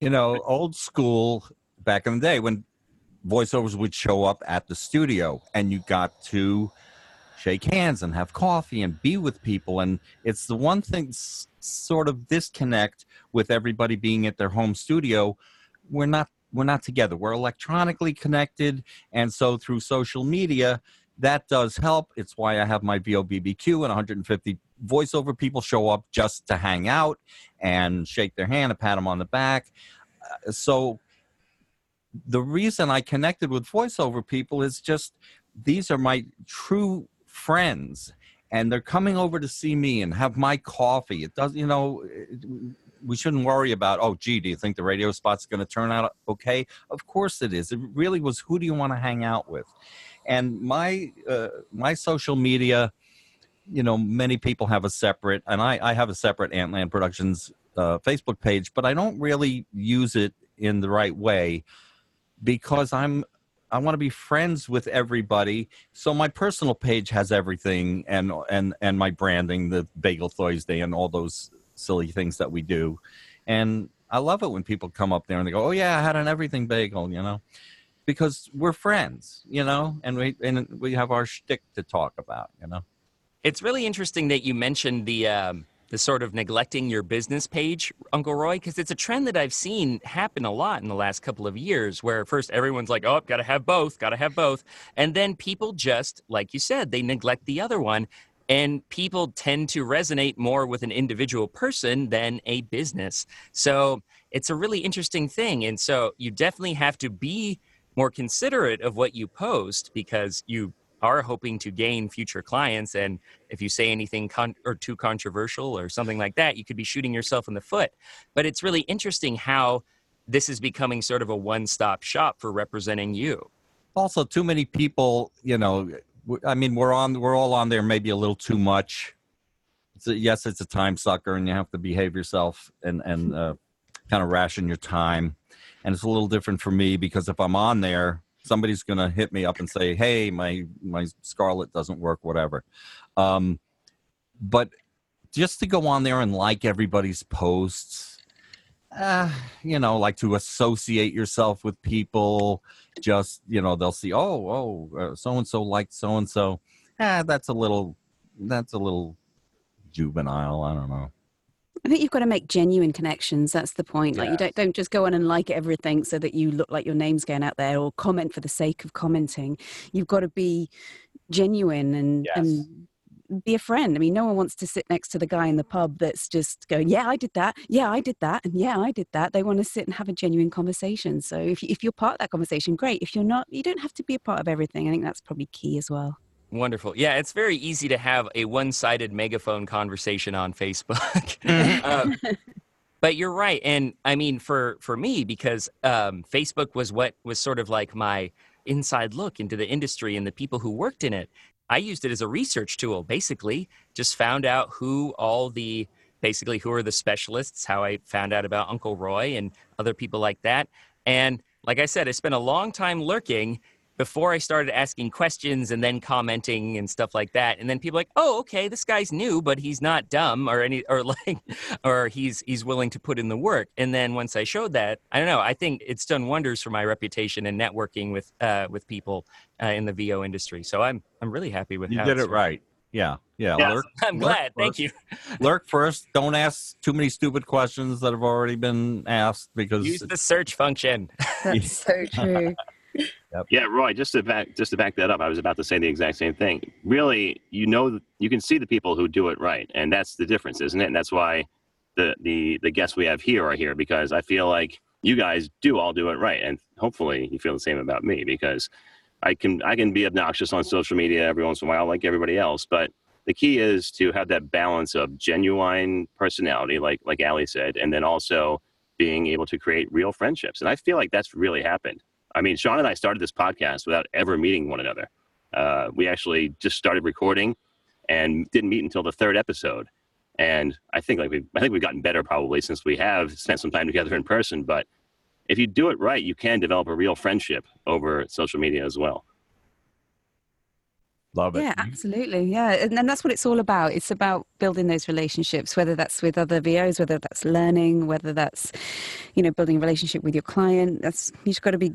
You know, old school back in the day when voiceovers would show up at the studio and you got to shake hands and have coffee and be with people and it's the one thing sort of disconnect with everybody being at their home studio we're not we're not together. We're electronically connected, and so through social media, that does help. It's why I have my VOBBQ and 150 voiceover people show up just to hang out and shake their hand and pat them on the back. Uh, so the reason I connected with voiceover people is just these are my true friends and they're coming over to see me and have my coffee. It does, you know, we shouldn't worry about oh gee do you think the radio spot's going to turn out okay? Of course it is. It really was who do you want to hang out with? And my uh, my social media you know many people have a separate and i, I have a separate antland productions uh, facebook page but i don't really use it in the right way because i'm I want to be friends with everybody. So my personal page has everything and and and my branding, the Bagel Thursday and all those silly things that we do. And I love it when people come up there and they go, "Oh yeah, I had an everything bagel," you know, because we're friends, you know, and we and we have our shtick to talk about, you know. It's really interesting that you mentioned the um, the sort of neglecting your business page, Uncle Roy, because it's a trend that I've seen happen a lot in the last couple of years. Where first everyone's like, "Oh, got to have both, got to have both," and then people just, like you said, they neglect the other one, and people tend to resonate more with an individual person than a business. So it's a really interesting thing. And so you definitely have to be more considerate of what you post because you are hoping to gain future clients. And if you say anything con- or too controversial or something like that, you could be shooting yourself in the foot. But it's really interesting how this is becoming sort of a one stop shop for representing you. Also, too many people, you know, I mean, we're on, we're all on there maybe a little too much. It's a, yes, it's a time sucker, and you have to behave yourself and and uh, kind of ration your time. And it's a little different for me because if I'm on there, somebody's going to hit me up and say, "Hey, my my Scarlett doesn't work, whatever." Um, but just to go on there and like everybody's posts, uh, you know, like to associate yourself with people just you know they'll see oh oh so and so liked so and so ah that's a little that's a little juvenile i don't know I think you've got to make genuine connections. That's the point. Like you don't don't just go on and like everything so that you look like your name's going out there or comment for the sake of commenting. You've got to be genuine and yes. and be a friend. I mean, no one wants to sit next to the guy in the pub that's just going, "Yeah, I did that. Yeah, I did that." And "Yeah, I did that." They want to sit and have a genuine conversation. So if if you're part of that conversation, great. If you're not, you don't have to be a part of everything. I think that's probably key as well. Wonderful. Yeah, it's very easy to have a one-sided megaphone conversation on Facebook. um, but you're right, and I mean, for for me, because um, Facebook was what was sort of like my inside look into the industry and the people who worked in it. I used it as a research tool, basically, just found out who all the basically who are the specialists, how I found out about Uncle Roy and other people like that. And like I said, I spent a long time lurking before I started asking questions and then commenting and stuff like that. And then people like, oh, okay, this guy's new, but he's not dumb or any or like or he's he's willing to put in the work. And then once I showed that, I don't know, I think it's done wonders for my reputation and networking with uh, with people uh, in the VO industry. So I'm I'm really happy with you did it right. Yeah, yeah. Yes. Lurk, I'm lurk glad. Thank first. you. lurk first. Don't ask too many stupid questions that have already been asked because Use the search function. That's so true. Yeah, Roy. Just to back just to back that up, I was about to say the exact same thing. Really, you know, you can see the people who do it right, and that's the difference, isn't it? And that's why the the the guests we have here are here because I feel like you guys do all do it right, and hopefully you feel the same about me because I can I can be obnoxious on social media every once in a while, like everybody else, but the key is to have that balance of genuine personality, like like Ally said, and then also being able to create real friendships. And I feel like that's really happened. I mean, Sean and I started this podcast without ever meeting one another. Uh, we actually just started recording and didn't meet until the third episode. And I think like we I think we've gotten better probably since we have spent some time together in person. But if you do it right, you can develop a real friendship over social media as well. Love it. Yeah, absolutely. Yeah. And, and that's what it's all about. It's about building those relationships, whether that's with other VOs, whether that's learning, whether that's, you know, building a relationship with your client. That's you just got to be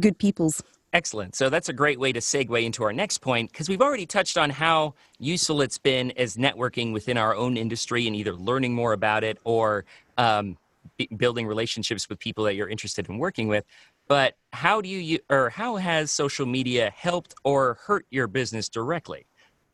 good peoples. Excellent. So that's a great way to segue into our next point because we've already touched on how useful it's been as networking within our own industry and either learning more about it or um, b- building relationships with people that you're interested in working with. But how do you or how has social media helped or hurt your business directly?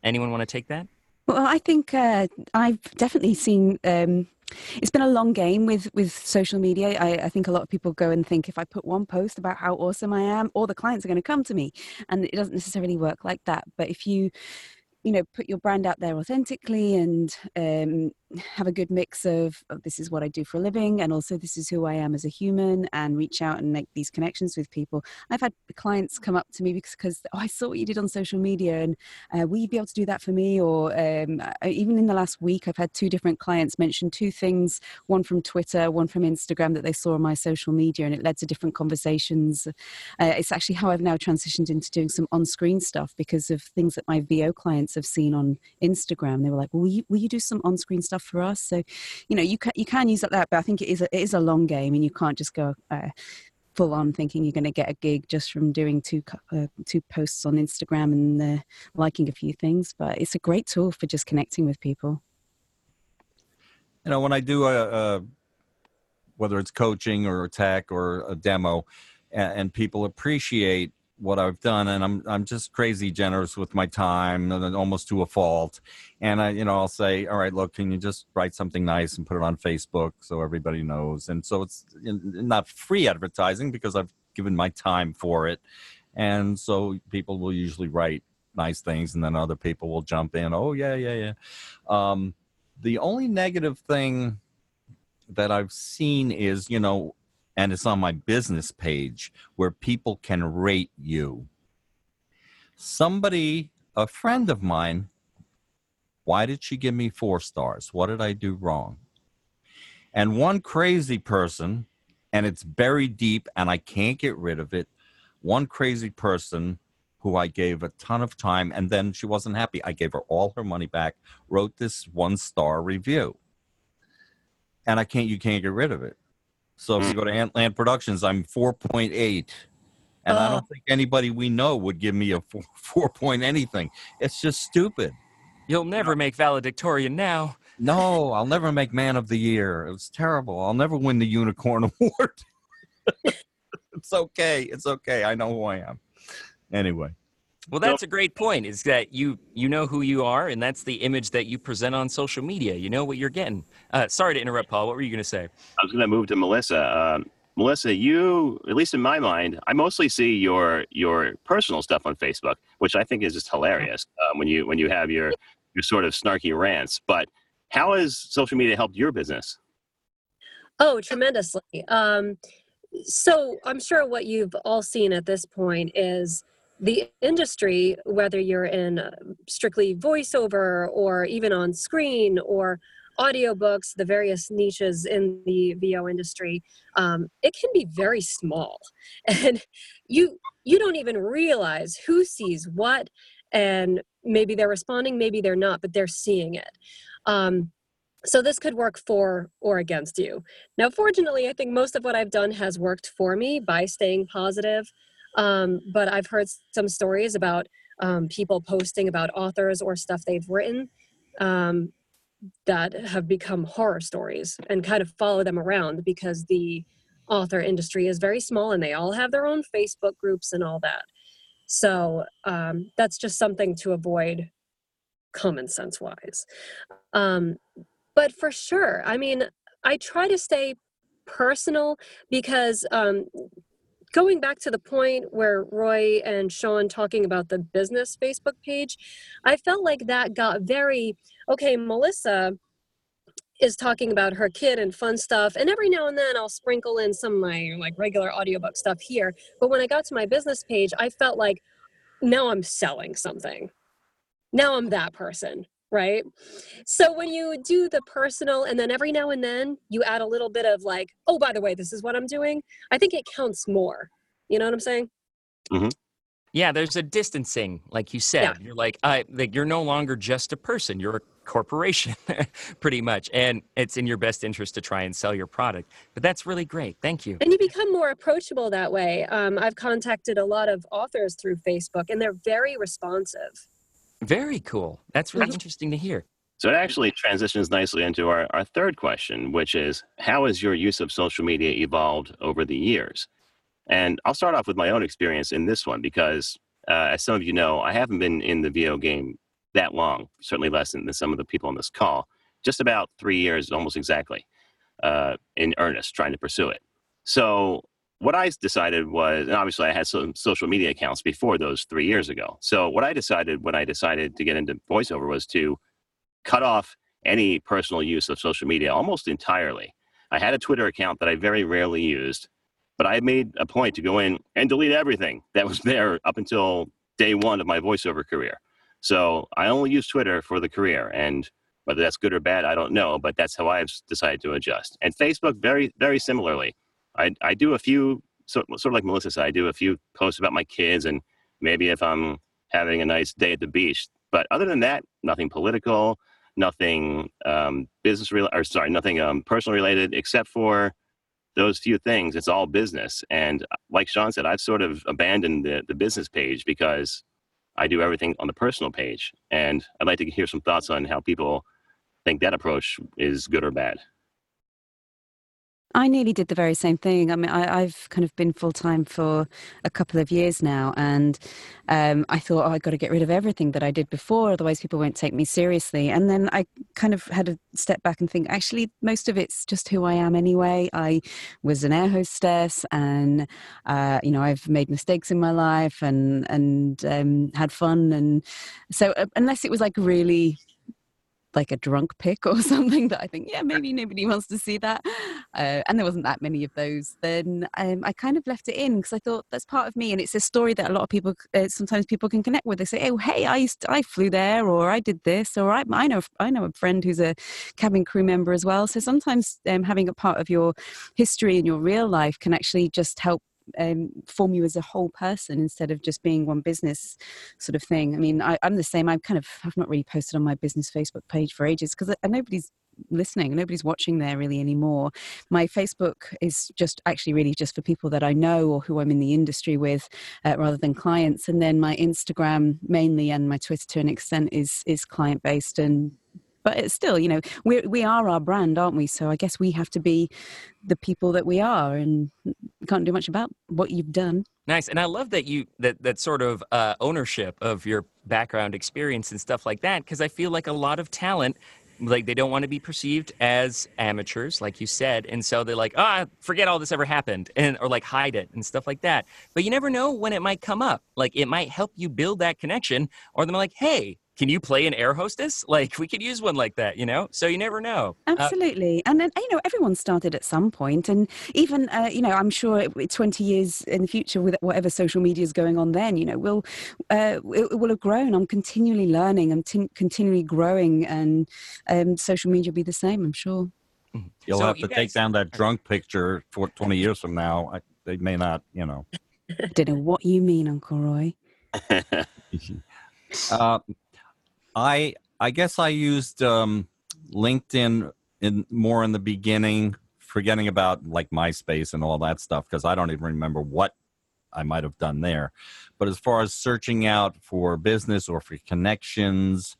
Anyone want to take that? Well, I think uh, I've definitely seen. Um, it's been a long game with with social media. I, I think a lot of people go and think if I put one post about how awesome I am, all the clients are going to come to me, and it doesn't necessarily work like that. But if you you know put your brand out there authentically and um, have a good mix of, of this is what I do for a living and also this is who I am as a human and reach out and make these connections with people. I've had clients come up to me because, because oh I saw what you did on social media and uh, will you be able to do that for me or um, even in the last week I've had two different clients mention two things one from Twitter one from Instagram that they saw on my social media and it led to different conversations. Uh, it's actually how I've now transitioned into doing some on-screen stuff because of things that my VO clients have seen on Instagram. They were like, "Will you will you do some on-screen stuff for us?" So, you know, you can you can use that, but I think it is a, it is a long game, and you can't just go. Uh, full on thinking you're going to get a gig just from doing two uh, two posts on Instagram and uh, liking a few things but it's a great tool for just connecting with people you know when i do a, a whether it's coaching or tech or a demo and, and people appreciate what i've done and i'm i'm just crazy generous with my time almost to a fault. And i you know i'll say all right look can you just write something nice and put it on facebook so everybody knows? And so it's not free advertising because i've given my time for it. And so people will usually write nice things and then other people will jump in oh yeah yeah yeah. Um, the only negative thing that I've seen is, you know, and it's on my business page where people can rate you. Somebody, a friend of mine, why did she give me four stars? What did I do wrong? And one crazy person, and it's buried deep and I can't get rid of it. One crazy person who I gave a ton of time and then she wasn't happy. I gave her all her money back, wrote this one star review. And I can't, you can't get rid of it. So if you mm. go to Antland Productions, I'm 4.8. And I don't think anybody we know would give me a four, four point anything. It's just stupid. You'll never make valedictorian now. No, I'll never make Man of the Year. It was terrible. I'll never win the Unicorn Award. it's okay. It's okay. I know who I am. Anyway. Well, that's a great point. Is that you you know who you are, and that's the image that you present on social media. You know what you're getting. Uh, sorry to interrupt, Paul. What were you going to say? I was going to move to Melissa. Um, Melissa, you, at least in my mind, I mostly see your your personal stuff on Facebook, which I think is just hilarious um, when you when you have your your sort of snarky rants. But how has social media helped your business? Oh, tremendously. Um, so I'm sure what you've all seen at this point is the industry, whether you're in uh, strictly voiceover or even on screen or audiobooks, the various niches in the VO industry, um, it can be very small, and you you don't even realize who sees what, and maybe they're responding, maybe they're not, but they're seeing it. Um, so this could work for or against you. Now, fortunately, I think most of what I've done has worked for me by staying positive. Um, but I've heard some stories about um, people posting about authors or stuff they've written um, that have become horror stories and kind of follow them around because the author industry is very small and they all have their own Facebook groups and all that. So um, that's just something to avoid common sense wise. Um, but for sure, I mean, I try to stay personal because um, going back to the point where Roy and Sean talking about the business Facebook page, I felt like that got very okay. Melissa is talking about her kid and fun stuff, and every now and then I'll sprinkle in some of my like regular audiobook stuff here. But when I got to my business page, I felt like now I'm selling something. Now I'm that person right? So when you do the personal and then every now and then you add a little bit of like, oh, by the way, this is what I'm doing, I think it counts more. You know what I'm saying? Mm-hmm. Yeah, there's a distancing, like you said. Yeah. You're like, I, like you're no longer just a person; you're a corporation, pretty much, and it's in your best interest to try and sell your product. But that's really great. Thank you. And you become more approachable that way. Um, I've contacted a lot of authors through Facebook, and they're very responsive. Very cool. That's really interesting to hear. So it actually transitions nicely into our, our third question, which is how has your use of social media evolved over the years? And I'll start off with my own experience in this one because, uh, as some of you know, I haven't been in the VO game that long, certainly less than some of the people on this call, just about three years, almost exactly, uh, in earnest, trying to pursue it. So what I decided was, and obviously I had some social media accounts before those three years ago. So what I decided when I decided to get into voiceover was to cut off any personal use of social media almost entirely. I had a Twitter account that I very rarely used, but I made a point to go in and delete everything that was there up until day one of my voiceover career. So I only use Twitter for the career, and whether that's good or bad, I don't know, but that's how I've decided to adjust. And Facebook, very, very similarly. I, I do a few, so, sort of like Melissa said, I do a few posts about my kids and maybe if I'm having a nice day at the beach. But other than that, nothing political, nothing um, business related, or sorry, nothing um, personal related, except for those few things. It's all business. And uh, like Sean said, I've sort of abandoned the, the business page because I do everything on the personal page. And I'd like to hear some thoughts on how people think that approach is good or bad. I nearly did the very same thing. I mean, I, have kind of been full time for a couple of years now, and um, I thought, oh, I've got to get rid of everything that I did before, otherwise people won't take me seriously. And then I kind of had to step back and think, actually, most of it's just who I am anyway. I was an air hostess, and uh, you know, I've made mistakes in my life, and and um, had fun, and so uh, unless it was like really like a drunk pic or something that I think, yeah, maybe nobody wants to see that. Uh, and there wasn't that many of those. Then um, I kind of left it in because I thought that's part of me, and it's a story that a lot of people uh, sometimes people can connect with. They say, "Oh, hey, I used to, I flew there, or I did this, or I, I know I know a friend who's a cabin crew member as well." So sometimes um, having a part of your history in your real life can actually just help um, form you as a whole person instead of just being one business sort of thing. I mean, I, am the same. I kind of have not really posted on my business Facebook page for ages because nobody's listening nobody's watching there really anymore my facebook is just actually really just for people that i know or who i'm in the industry with uh, rather than clients and then my instagram mainly and my twitter to an extent is is client based and but it's still you know we we are our brand aren't we? So i guess we have to be the people that we are and can't do much about what you've done. Nice and i love that you that that sort of uh, ownership of your background experience and stuff like that because i feel like a lot of talent like they don't want to be perceived as amateurs like you said and so they're like ah oh, forget all this ever happened and or like hide it and stuff like that. But you never know when it might come up. Like it might help you build that connection or they're like hey can you play an air hostess? Like we could use one like that, you know? So you never know. Uh, Absolutely. Uh, and then, you know, everyone started at some point and even, uh, you know, I'm sure 20 years in the future with whatever social media is going on then, you know, we'll, uh, it, will have grown. I'm continually learning. I'm t- continually growing and um, social media will be the same, I'm sure. Mm-hmm. You'll so have to you guys... take down that drunk picture for 20 years from now. I, they may not, you know. I don't know what you mean, Uncle Roy. uh, I I guess I used um, LinkedIn in more in the beginning, forgetting about like MySpace and all that stuff because I don't even remember what I might have done there. But as far as searching out for business or for connections,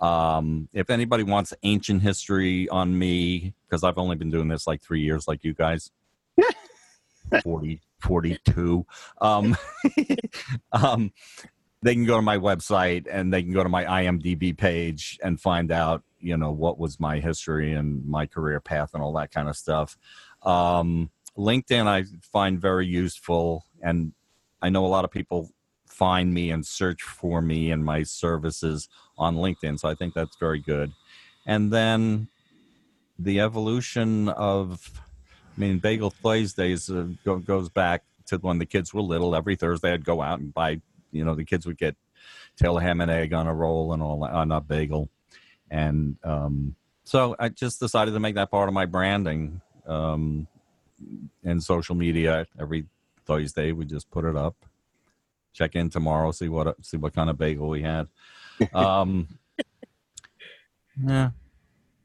um, if anybody wants ancient history on me, because I've only been doing this like three years, like you guys, 40, 42, um, um, they can go to my website and they can go to my IMDb page and find out, you know, what was my history and my career path and all that kind of stuff. Um, LinkedIn, I find very useful, and I know a lot of people find me and search for me and my services on LinkedIn. So I think that's very good. And then the evolution of, I mean, Bagel Thursdays uh, go, goes back to when the kids were little. Every Thursday, I'd go out and buy, you know, the kids would get Taylor ham and egg on a roll and all on a bagel. And um, so I just decided to make that part of my branding. Um, and social media every Thursday, we just put it up. Check in tomorrow, see what see what kind of bagel we had. Um, yeah,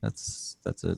that's that's it.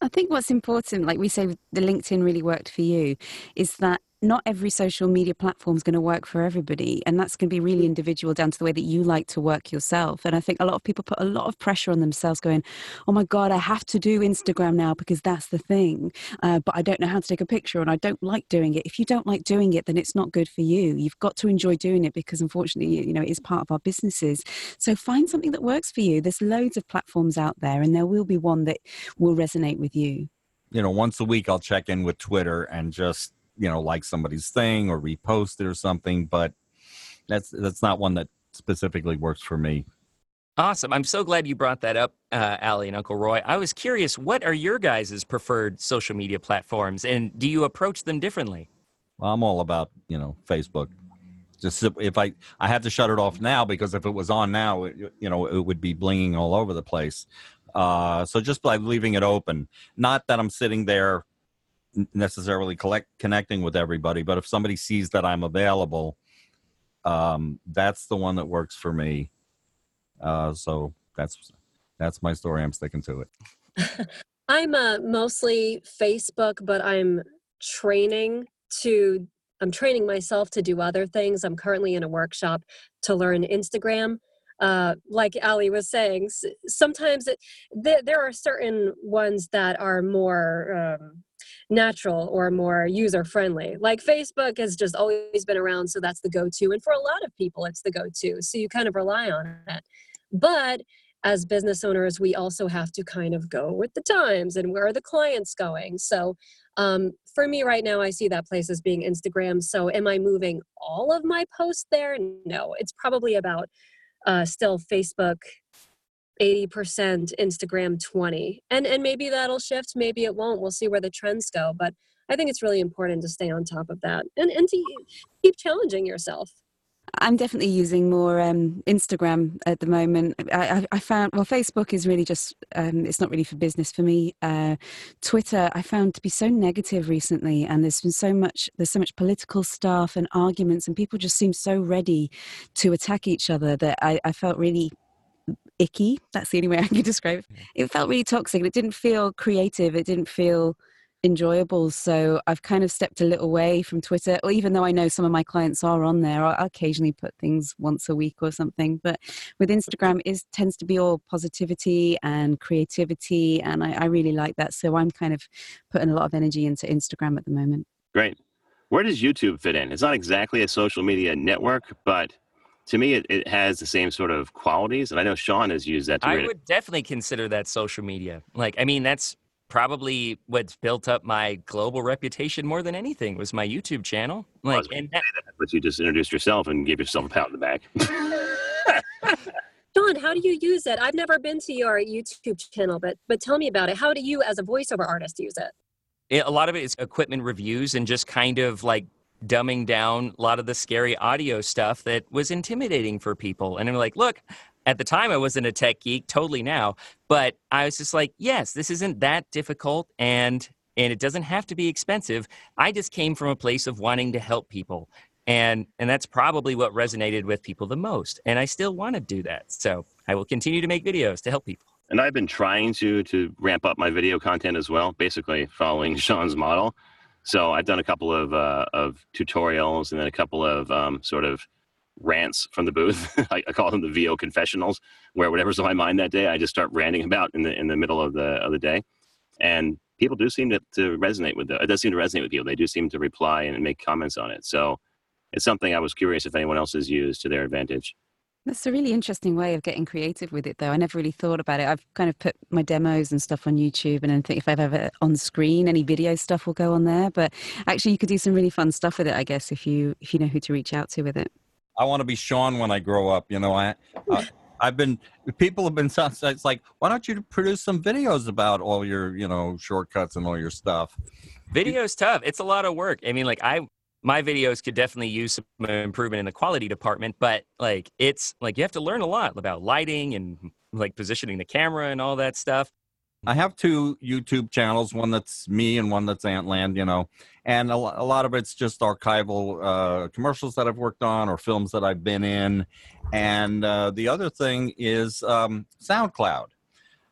I think what's important, like we say, the LinkedIn really worked for you, is that not every social media platform is going to work for everybody and that's going to be really individual down to the way that you like to work yourself and i think a lot of people put a lot of pressure on themselves going oh my god i have to do instagram now because that's the thing uh, but i don't know how to take a picture and i don't like doing it. If you don't like doing it then it's not good for you. You've got to enjoy doing it because unfortunately you know it is part of our businesses. So find something that works for you. There's loads of platforms out there and there will be one that will resonate with you. You know once a week i'll check in with twitter and just you know like somebody's thing or repost it or something but that's that's not one that specifically works for me Awesome. I'm so glad you brought that up, uh, Ally and Uncle Roy. I was curious, what are your guys' preferred social media platforms and do you approach them differently? well i'm all about you know facebook just if i i have to shut it off now because if it was on now it, you know it would be blinging all over the place uh, so just by leaving it open not that i'm sitting there necessarily collect connecting with everybody but if somebody sees that i'm available um, that's the one that works for me uh, so that's that's my story i'm sticking to it I'm uh, mostly Facebook, but I'm training to. I'm training myself to do other things. I'm currently in a workshop to learn Instagram. Uh, like Ally was saying, sometimes it, th- there are certain ones that are more um, natural or more user friendly. Like Facebook has just always been around, so that's the go to. And for a lot of people, it's the go to. So you kind of rely on it. But as business owners, we also have to kind of go with the times and where are the clients going. So um, for me right now, I see that place as being Instagram. So am I moving all of my posts there? No, it's probably about uh, still Facebook 80% instagram 20 and and maybe that'll shift maybe it won't we'll see where the trends go but i think it's really important to stay on top of that and and to keep challenging yourself I'm definitely using more um, Instagram at the moment. I, I, I, found well, Facebook is really just um, it's not really for business for me. Uh, Twitter I found to be so negative recently, and there's been so much there's so much political stuff and arguments, and people just seem so ready to attack each other that I, I felt really icky. That's the only way I can describe it. It felt really toxic. It didn't feel creative. It didn't feel enjoyable. So I've kind of stepped a little away from Twitter, or even though I know some of my clients are on there, I'll occasionally put things once a week or something. But with Instagram, it tends to be all positivity and creativity, and I, I really like that. So I'm kind of putting a lot of energy into Instagram at the moment. Great. Where does YouTube fit in? It's not exactly a social media network, but to me, it, it has the same sort of qualities. And I know Sean has used that to I really- would definitely consider that social media. Like, I mean, that's probably what's built up my global reputation more than anything was my YouTube channel. Like, and that, but you just introduced yourself and gave yourself a pat in the back. Sean, how do you use it? I've never been to your YouTube channel, but but tell me about it. How do you, as a voiceover artist, use it? it, a lot of it is equipment reviews and just kind of like dumbing down a lot of the scary audio stuff that was intimidating for people. And I'm like, look, at the time I wasn't a tech geek, totally now, but I was just like, yes, this isn't that difficult and and it doesn't have to be expensive. I just came from a place of wanting to help people. And and that's probably what resonated with people the most. And I still want to do that. So I will continue to make videos to help people. and I've been trying to to ramp up my video content as well, basically following Sean's model. So I've done a couple of uh, of tutorials and then a couple of um, sort of rants from the booth. I, I, call them the VO confessionals, where whatever's on my mind that day, I just start ranting about in the in the middle of the of the day, and people do seem to, to resonate with it. It does seem to resonate with people. They do seem to reply and make comments on it. So it's something I was curious if anyone else has used to their advantage. That's a really interesting way of getting creative with it, though. I never really thought about it. I've kind of put my demos and stuff on YouTube, and I think if I've ever on screen, any video stuff will go on there. But actually, you could do some really fun stuff with it, I guess, if you if you know who to reach out to with it. I want to be Sean when I grow up. You know, I, I I've been people have been it's like why don't you produce some videos about all your you know shortcuts and all your stuff. Video's tough. It's a lot of work. I mean, like I my videos could definitely use some improvement in the quality department, but like it's like you have to learn a lot about lighting and like positioning the camera and all that stuff. I have two YouTube channels, one that's me and one that's Antland, you know, and a, lot of it's just archival uh, commercials that I've worked on or films that I've been in. And uh, the other thing is um, SoundCloud.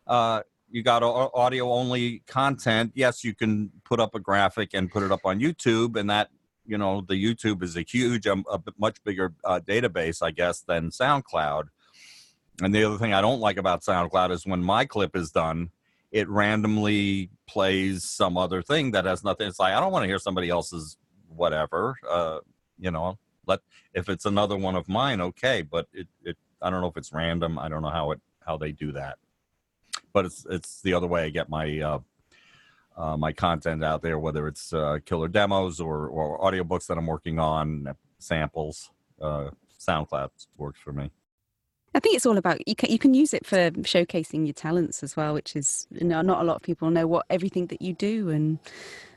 Uh, you got audio only content. Yes, you can put up a graphic and put it up on YouTube, and that you know the YouTube is a huge, um, a much bigger uh, database, I guess, than SoundCloud. And the other thing I don't like about SoundCloud is when my clip is done, it randomly plays some other thing that has nothing. It's like I don't want to hear somebody else's whatever. Uh, you know, let if it's another one of mine, okay. But it, it I don't know if it's random. I don't know how it how they do that. But it's it's the other way I get my uh, uh, my content out there, whether it's uh, killer demos or or audiobooks that I'm working on, samples. Uh, SoundCloud works for me. I think it's all about you can you can use it for showcasing your talents as well, which is you know, not a lot of people know what everything that you do, and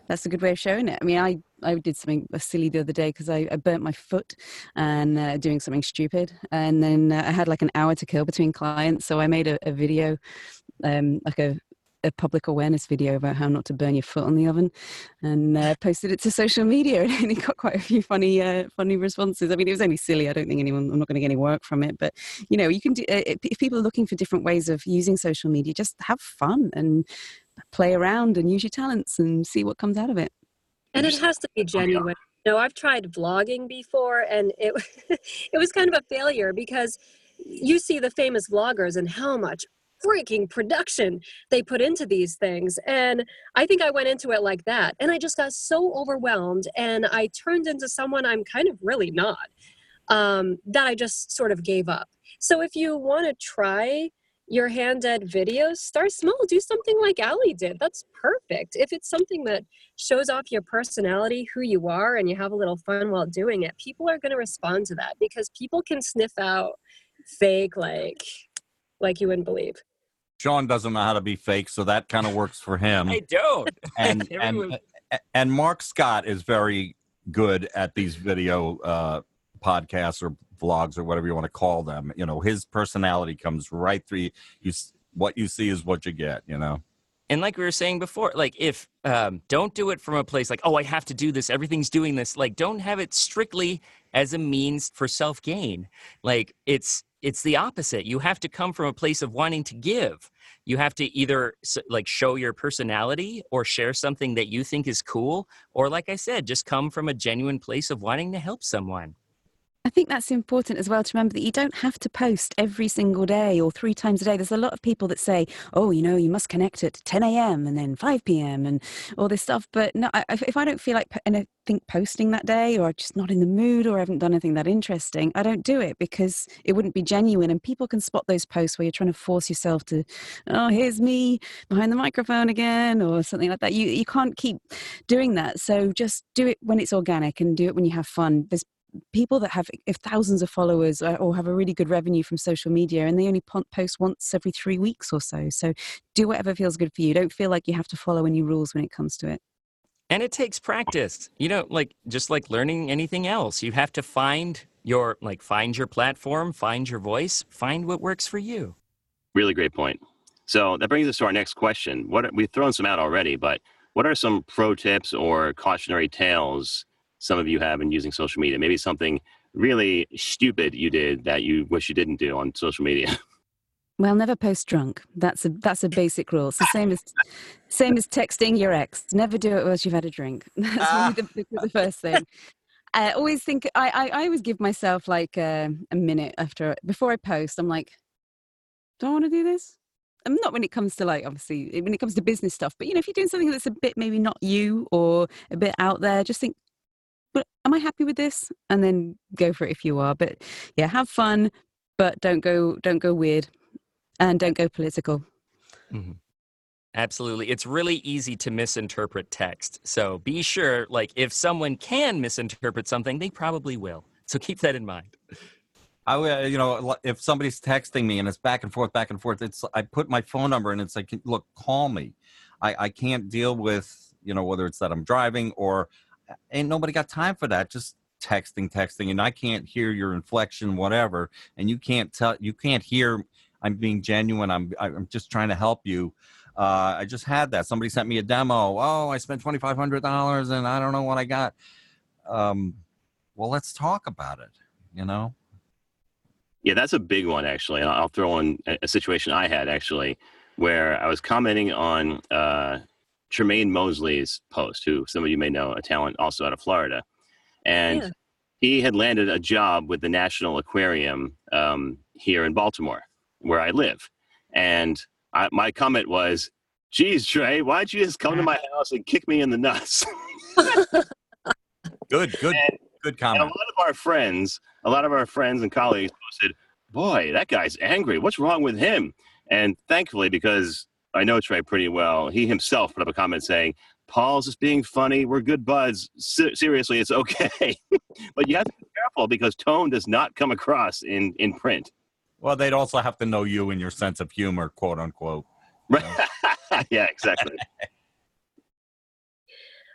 that's a good way of showing it. I mean, I I did something silly the other day because I, I burnt my foot and uh, doing something stupid, and then uh, I had like an hour to kill between clients, so I made a, a video, um, like a a public awareness video about how not to burn your foot on the oven, and uh, posted it to social media, and it got quite a few funny, uh, funny responses. I mean, it was only silly. I don't think anyone, I'm not going to get any work from it, but you know, you can do. Uh, if people are looking for different ways of using social media, just have fun and play around and use your talents and see what comes out of it. And it has to be genuine. You know, I've tried vlogging before, and it it was kind of a failure because you see the famous vloggers and how much freaking production they put into these things. And I think I went into it like that. And I just got so overwhelmed and I turned into someone I'm kind of really not, um, that I just sort of gave up. So if you want to try your hand at videos, start small. Do something like Ally did. That's perfect. If it's something that shows off your personality, who you are, and you have a little fun while doing it, people are going to respond to that because people can sniff out fake like like you wouldn't believe. Sean doesn't know how to be fake, so that kind of works for him. I don't. And and and Mark Scott is very good at these video uh, podcasts or vlogs or whatever you want to call them. You know, his personality comes right through. You, what you see is what you get. You know. And like we were saying before, like if um, don't do it from a place like, oh, I have to do this. Everything's doing this. Like, don't have it strictly as a means for self gain. Like it's it's the opposite. You have to come from a place of wanting to give. You have to either like show your personality or share something that you think is cool, or like I said, just come from a genuine place of wanting to help someone. I think that's important as well to remember that you don't have to post every single day or three times a day. There's a lot of people that say, oh, you know, you must connect at 10 a.m. and then 5 p.m. and all this stuff. But no, if I don't feel like anything posting that day or I'm just not in the mood or I haven't done anything that interesting, I don't do it because it wouldn't be genuine. And people can spot those posts where you're trying to force yourself to, oh, here's me behind the microphone again or something like that. You, you can't keep doing that. So just do it when it's organic and do it when you have fun. There's people that have if thousands of followers uh, or have a really good revenue from social media and they only post once every three weeks or so. So do whatever feels good for you. Don't feel like you have to follow any rules when it comes to it. And it takes practice. You know like just like learning anything else you have to find your like find your platform find your voice find what works for you. Really great point. So that brings us to our next question. What we've thrown some out already but what are some pro tips or cautionary tales some of you have in using social media. Maybe something really stupid you did that you wish you didn't do on social media. Well, never post drunk. That's a that's a basic rule. It's the same as same as texting your ex. Never do it whilst you've had a drink. That's ah. the, the, the, first thing. I always think I, I, I always give myself like a, a minute after before I post. I'm like, do I want to do this? I'm not when it comes to like obviously when it comes to business stuff, but you know if you're doing something that's a bit maybe not you or a bit out there, just think, but am I happy with this? And then go for it if you are. But yeah, have fun, but don't go don't go weird and don't go political. Mm-hmm. Absolutely. It's really easy to misinterpret text. So be sure, like, if someone can misinterpret something, they probably will. So keep that in mind. I, uh, you know, if somebody's texting me and it's back and forth, back and forth, it's I put my phone number and it's like, look, call me. I, I can't deal with, you know, whether it's that I'm driving or ain't nobody got time for that. Just texting, texting, and I can't hear your inflection, whatever, and you can't tell, you can't hear I'm being genuine. I'm I'm just trying to help you. Uh, I just had that. Somebody sent me a demo. Oh, I spent twenty five hundred dollars and I don't know what I got. Um, well, let's talk about it. You know. Yeah, that's a big one actually. I'll throw in a situation I had actually, where I was commenting on uh, Tremaine Mosley's post, who some of you may know, a talent also out of Florida, and yeah. he had landed a job with the National Aquarium um, here in Baltimore where I live. And I, my comment was, geez, Trey, why'd you just come to my house and kick me in the nuts? good, good, and, good comment. a lot of our friends, a lot of our friends and colleagues posted, boy, that guy's angry. What's wrong with him? And thankfully, because I know Trey pretty well, he himself put up a comment saying, Paul's just being funny. We're good buds. seriously, it's okay. but you have to be careful because tone does not come across in, in print. Well, they'd also have to know you and your sense of humor, quote unquote. yeah, exactly.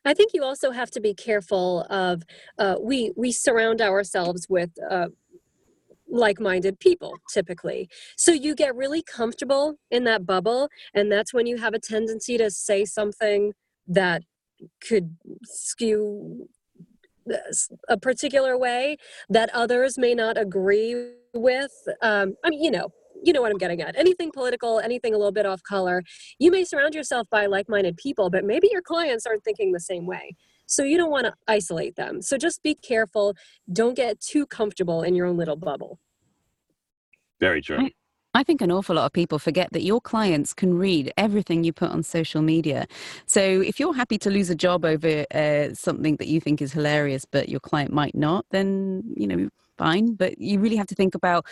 I think you also have to be careful of uh, we we surround ourselves with uh, like-minded people typically, so you get really comfortable in that bubble, and that's when you have a tendency to say something that could skew a particular way that others may not agree with. Um, I mean, you know, you know what I'm getting at. Anything political, anything a little bit off color, you may surround yourself by like-minded people, but maybe your clients aren't thinking the same way. So you don't want to isolate them. So just be careful. Don't get too comfortable in your own little bubble. Very true. I think an awful lot of people forget that your clients can read everything you put on social media. So if you're happy to lose a job over uh, something that you think is hilarious, but your client might not, then, you know, fine. But you really have to think about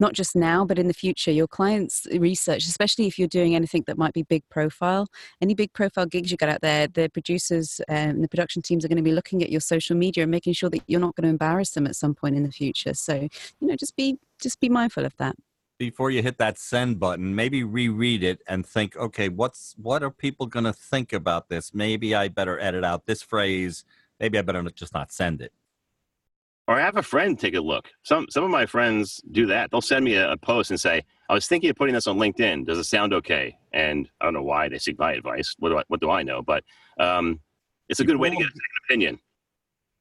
not just now, but in the future, your clients' research, especially if you're doing anything that might be big profile, any big profile gigs you get out there, the producers and um, the production teams are going to be looking at your social media and making sure that you're not going to embarrass them at some point in the future. So, you know, just be just be mindful of that before you hit that send button, maybe reread it and think, okay, what's what are people going to think about this? Maybe I better edit out this phrase. Maybe I better just not send it. Or have a friend take a look. Some some of my friends do that. They'll send me a, a post and say, "I was thinking of putting this on LinkedIn. Does it sound okay?" And I don't know why they seek my advice. What do I, what do I know? But um, it's a you good way to get a second opinion.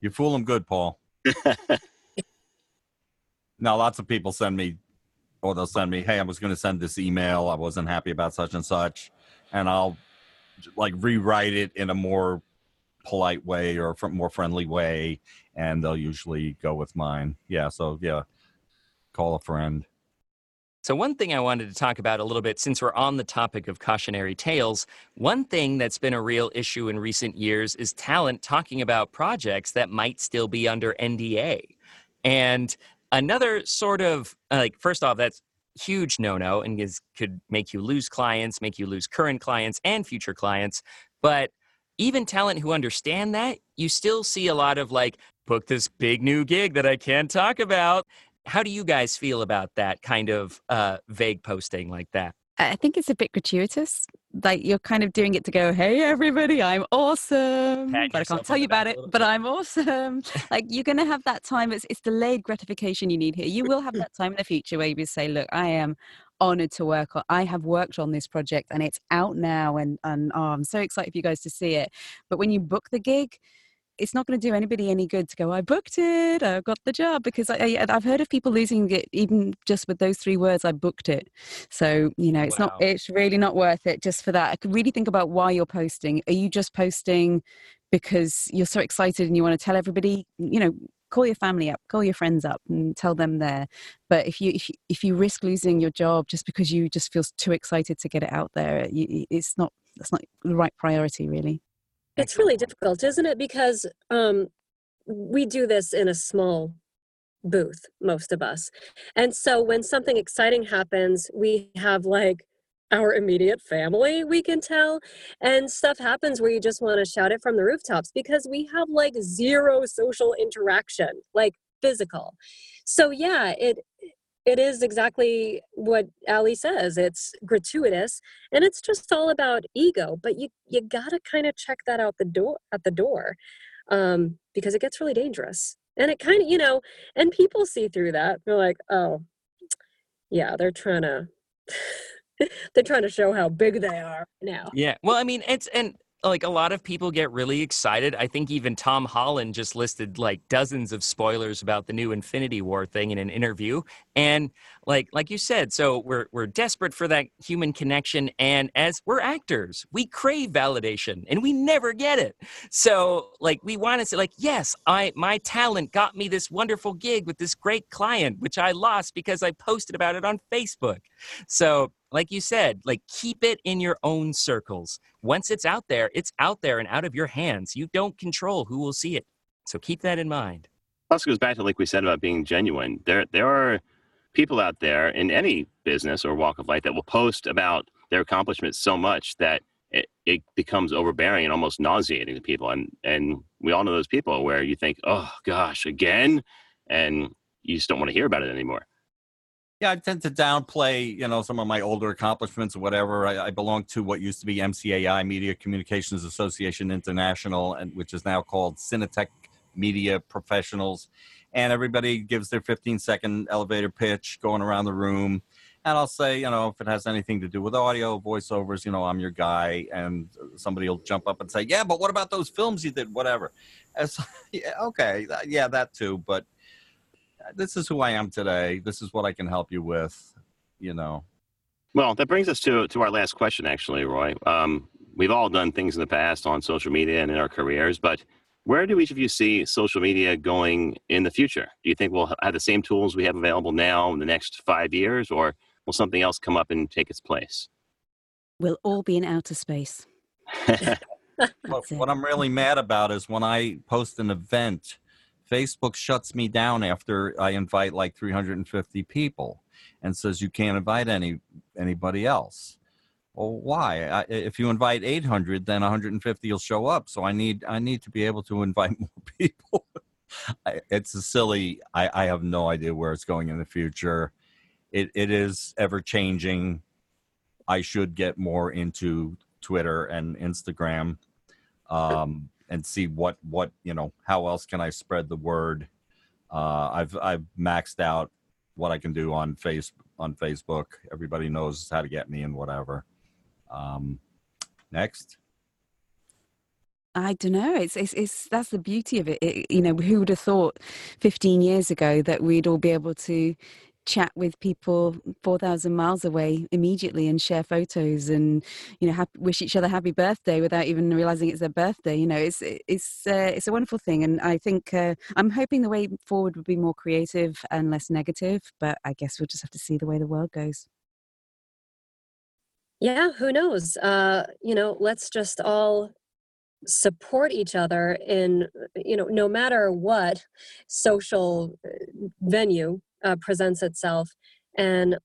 You fool them good, Paul. now, lots of people send me or they'll send me, "Hey, I was going to send this email. I wasn't happy about such and such," and I'll like rewrite it in a more polite way or a more friendly way, and they'll usually go with mine. Yeah, so yeah, call a friend. So, one thing I wanted to talk about a little bit, since we're on the topic of cautionary tales, one thing that's been a real issue in recent years is talent talking about projects that might still be under NDA. And Another sort of like, first off, that's huge no no and is, could make you lose clients, make you lose current clients and future clients. But even talent who understand that, you still see a lot of like, book this big new gig that I can't talk about. How do you guys feel about that kind of uh, vague posting like that? I think it's a bit gratuitous. Like you're kind of doing it to go, hey, everybody, I'm awesome. Pat but I can't tell you about it, but I'm awesome. like you're going to have that time. It's, it's delayed gratification you need here. You will have that time in the future where you say, look, I am honored to work on i have worked on this project and it's out now and and oh, i'm so excited for you guys to see it but when you book the gig it's not going to do anybody any good to go i booked it i got the job because I, I have heard of people losing it even just with those three words i booked it. So you know it's wow. not it's really not worth it just for that. I could really think about why you're posting. Are you just posting because you're so excited and you want to tell everybody? You know call your family up call your friends up and tell them there. But if you if you, if you risk losing your job just because you just feel too excited to get it out there you, it's not that's not the right priority really it's really difficult isn't it? Because um, we do this in a small booth most of us. And so when something exciting happens we have like our immediate family we can tell and stuff happens where you just want to shout it from the rooftops because we have like zero social interaction like physical. So yeah it it is exactly what Ally says it's gratuitous and it's just all about ego but you you gotta kind of check that out the door at the door um, because it gets really dangerous and it kind of you know and people see through that they're like oh yeah they're trying to they're trying to show how big they are now. Yeah. Well, I mean, it's and like a lot of people get really excited. I think even Tom Holland just listed like dozens of spoilers about the new Infinity War thing in an interview. And like like you said, so we're we're desperate for that human connection and as we're actors, we crave validation and we never get it. So like we want to say like, yes, I my talent got me this wonderful gig with this great client which I lost because I posted about it on Facebook. So like you said, like keep it in your own circles. Once it's out there, it's out there and out of your hands. You don't control who will see it. So keep that in mind. Also goes back to like we said about being genuine. There there are people out there in any business or walk of life that will post about their accomplishments so much that it, it becomes overbearing and almost nauseating to people. And and we all know those people where you think, oh gosh, again, and you just don't want to hear about it anymore. Yeah, I tend to downplay, you know, some of my older accomplishments or whatever. I, I, belong to what used to be MCAI, Media Communications Association International, and which is now called Cinetech Media Professionals. And everybody gives their 15 second elevator pitch going around the room. And I'll say, you know, if it has anything to do with audio, voiceovers, you know, I'm your guy. And somebody will jump up and say, yeah, but what about those films you did? Whatever. As, yeah, okay, yeah, that too. But this is who I am today. This is what I can help you with, you know. Well, that brings us to to our last question, actually, Roy. Um, we've all done things in the past on social media and in our careers, but where do each of you see social media going in the future? Do you think we'll have the same tools we have available now in the next five years, or will something else come up and take its place? We'll all be in outer space. what I'm really mad about is when I post an event Facebook shuts me down after I invite like 350 people and says you can't invite any anybody else. Well, why? I, if you invite 800, then 150 will show up. So I need I need to be able to invite more people. It's a silly. I, I have no idea where it's going in the future. It it is ever changing. I should get more into Twitter and Instagram. Um, and see what what you know how else can I spread the word. Uh, I've I've maxed out what I can do on face on Facebook. Everybody knows how to get me and whatever. Um, next. I don't know. It's, it's it's that's the beauty of it. it. You know, who would have thought 15 years ago that we'd all be able to chat with people 4,000 miles away immediately and share photos and, you know, happy, wish each other happy birthday without even realizing it's their birthday. You know, it's, it's, uh, it's a wonderful thing. And I think uh, I'm hoping the way forward would be more creative and less negative, but I guess we'll just have to see the way the world goes. Yeah, who knows? Uh, you know, let's just all support each other in you know no matter what social uh, venue uh, presents itself and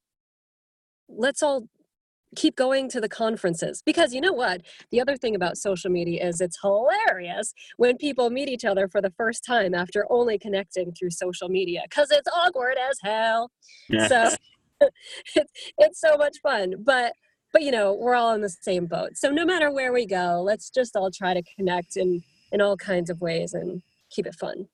let's all keep going to the conferences. Because you know what? The other thing about social media is it's hilarious when people meet each other for the first time after only connecting through social media because it's awkward as hell. Yeah. so it's, it's so much fun but but you know we're all in the same boat. So no matter where we go let's just all try to connect in in all kinds of ways and keep it fun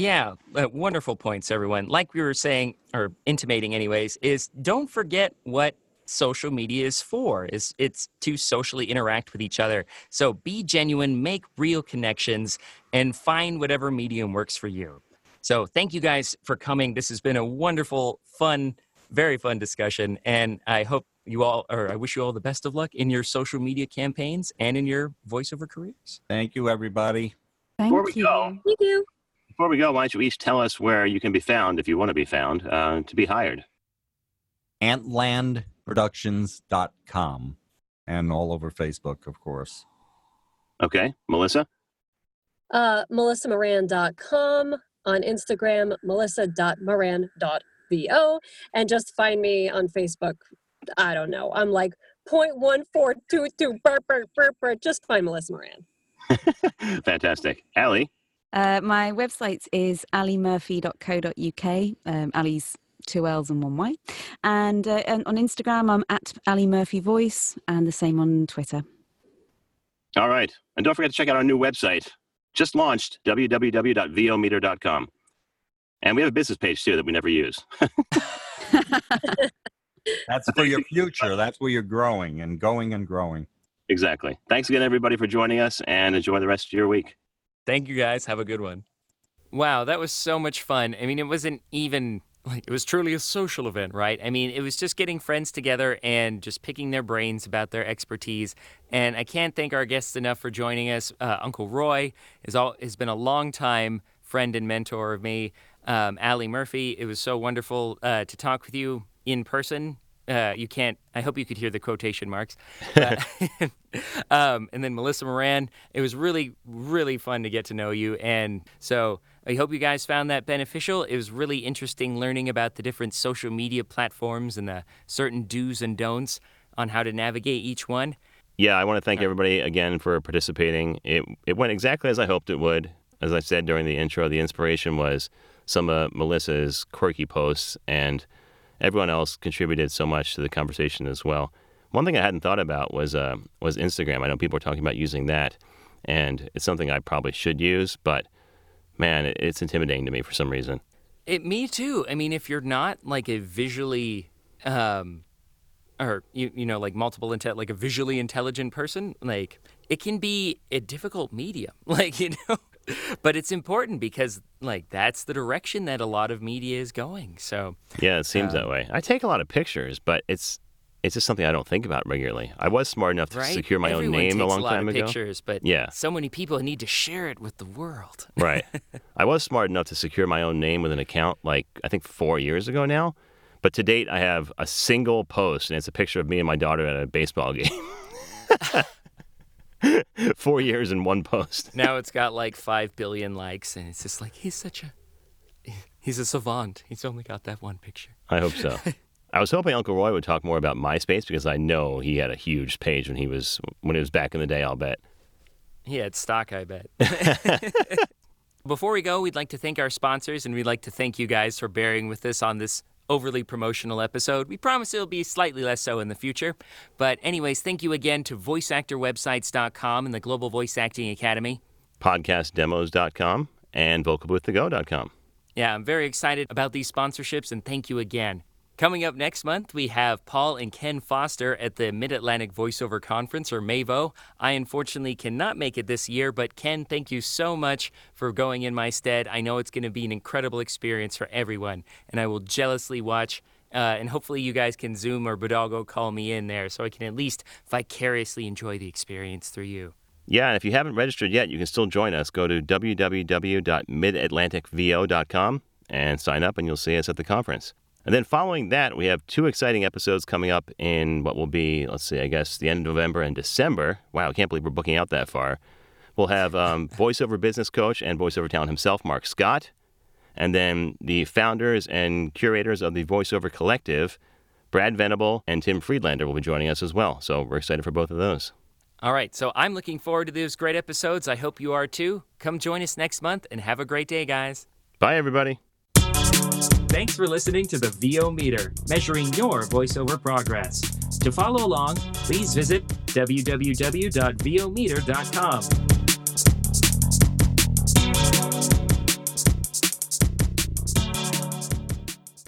yeah, uh, wonderful points, everyone. Like we were saying, or intimating, anyways, is don't forget what social media is for is it's to socially interact with each other so be genuine make real connections and find whatever medium works for you. So thank you guys for coming. This has been a wonderful, fun, very fun discussion. And I hope you all, or I wish you all the best of luck in your social media campaigns and in your voiceover careers. Thank you, everybody. Thank Before we you. go, Thank you. Before we go, why don't you each tell us where you can be found if you want to be found uh, to be hired? Antlandproductions.com and all over Facebook, of course. Okay, Melissa. Uh, melissamoran.com on Instagram, melissa.moran.vo, and just find me on Facebook. I don't know. I'm like 0.1422 burp, burp, burp, burp. Just find Melissa Moran. Fantastic. Ally. Uh, my website is allymurphy.co.uk. Um, Ally's two L's and one Y. And, uh, and on Instagram, I'm at Ally Murphy Voice, and the same on Twitter. All right. And don't forget to check out our new website, just launched, www.vometer.com. And we have a business page too that we never use. That's for your future. That's where you're growing and going and growing. exactly. Thanks again, everybody, for joining us and enjoy the rest of your week. Thank you guys. Have a good one. Wow, that was so much fun. I mean, it wasn't even like it was truly a social event, right? I mean, it was just getting friends together and just picking their brains about their expertise. And I can't thank our guests enough for joining us. Uh, Uncle Roy is all has been a long time friend and mentor of me. Um, Ally Murphy, it was so wonderful uh, to talk with you in person. Uh, you can't. I hope you could hear the quotation marks. Uh, um, and then Melissa Moran. It was really, really fun to get to know you. And so I hope you guys found that beneficial. It was really interesting learning about the different social media platforms and the certain do's and don'ts on how to navigate each one. Yeah, I want to thank everybody again for participating. It it went exactly as I hoped it would. As I said during the intro, the inspiration was some of Melissa's quirky posts, and everyone else contributed so much to the conversation as well. One thing I hadn't thought about was uh, was Instagram. I know people are talking about using that, and it's something I probably should use, but man, it's intimidating to me for some reason. It me too. I mean, if you're not like a visually um or you you know like multiple intent like a visually intelligent person, like it can be a difficult medium. Like, you know, but it's important because like that's the direction that a lot of media is going. So, Yeah, it seems that Um, way. I take a lot of pictures, but it's it's just something I don't think about regularly. I was smart enough to right? secure my Everyone own name takes a long lot time of ago. pictures, but yeah, so many people need to share it with the world. right. I was smart enough to secure my own name with an account like I think four years ago now. But to date, I have a single post, and it's a picture of me and my daughter at a baseball game. four years in one post. now it's got like 5 billion likes and it's just like he's such a he's a savant. He's only got that one picture. I hope so. I was hoping Uncle Roy would talk more about MySpace because I know he had a huge page when he was when it was back in the day. I'll bet. He had stock, I bet. Before we go, we'd like to thank our sponsors and we'd like to thank you guys for bearing with us on this overly promotional episode. We promise it'll be slightly less so in the future. But, anyways, thank you again to voiceactorwebsites.com and the Global Voice Acting Academy. Podcastdemos.com and vocalboothtogo.com. Yeah, I'm very excited about these sponsorships and thank you again. Coming up next month, we have Paul and Ken Foster at the Mid Atlantic Voiceover Conference, or MAVO. I unfortunately cannot make it this year, but Ken, thank you so much for going in my stead. I know it's going to be an incredible experience for everyone, and I will jealously watch. Uh, and hopefully, you guys can Zoom or Bodalgo call me in there so I can at least vicariously enjoy the experience through you. Yeah, and if you haven't registered yet, you can still join us. Go to www.midatlanticvo.com and sign up, and you'll see us at the conference. And then following that, we have two exciting episodes coming up in what will be, let's see, I guess the end of November and December. Wow, I can't believe we're booking out that far. We'll have um, voiceover business coach and voiceover talent himself, Marc Scott, and then the founders and curators of the Voiceover Collective, Brad Venable and Tim Friedlander, will be joining us as well. So we're excited for both of those. All right, so I'm looking forward to those great episodes. I hope you are too. Come join us next month and have a great day, guys. Bye, everybody. Thanks for listening to the VO Meter, measuring your voiceover progress. To follow along, please visit www.vometer.com.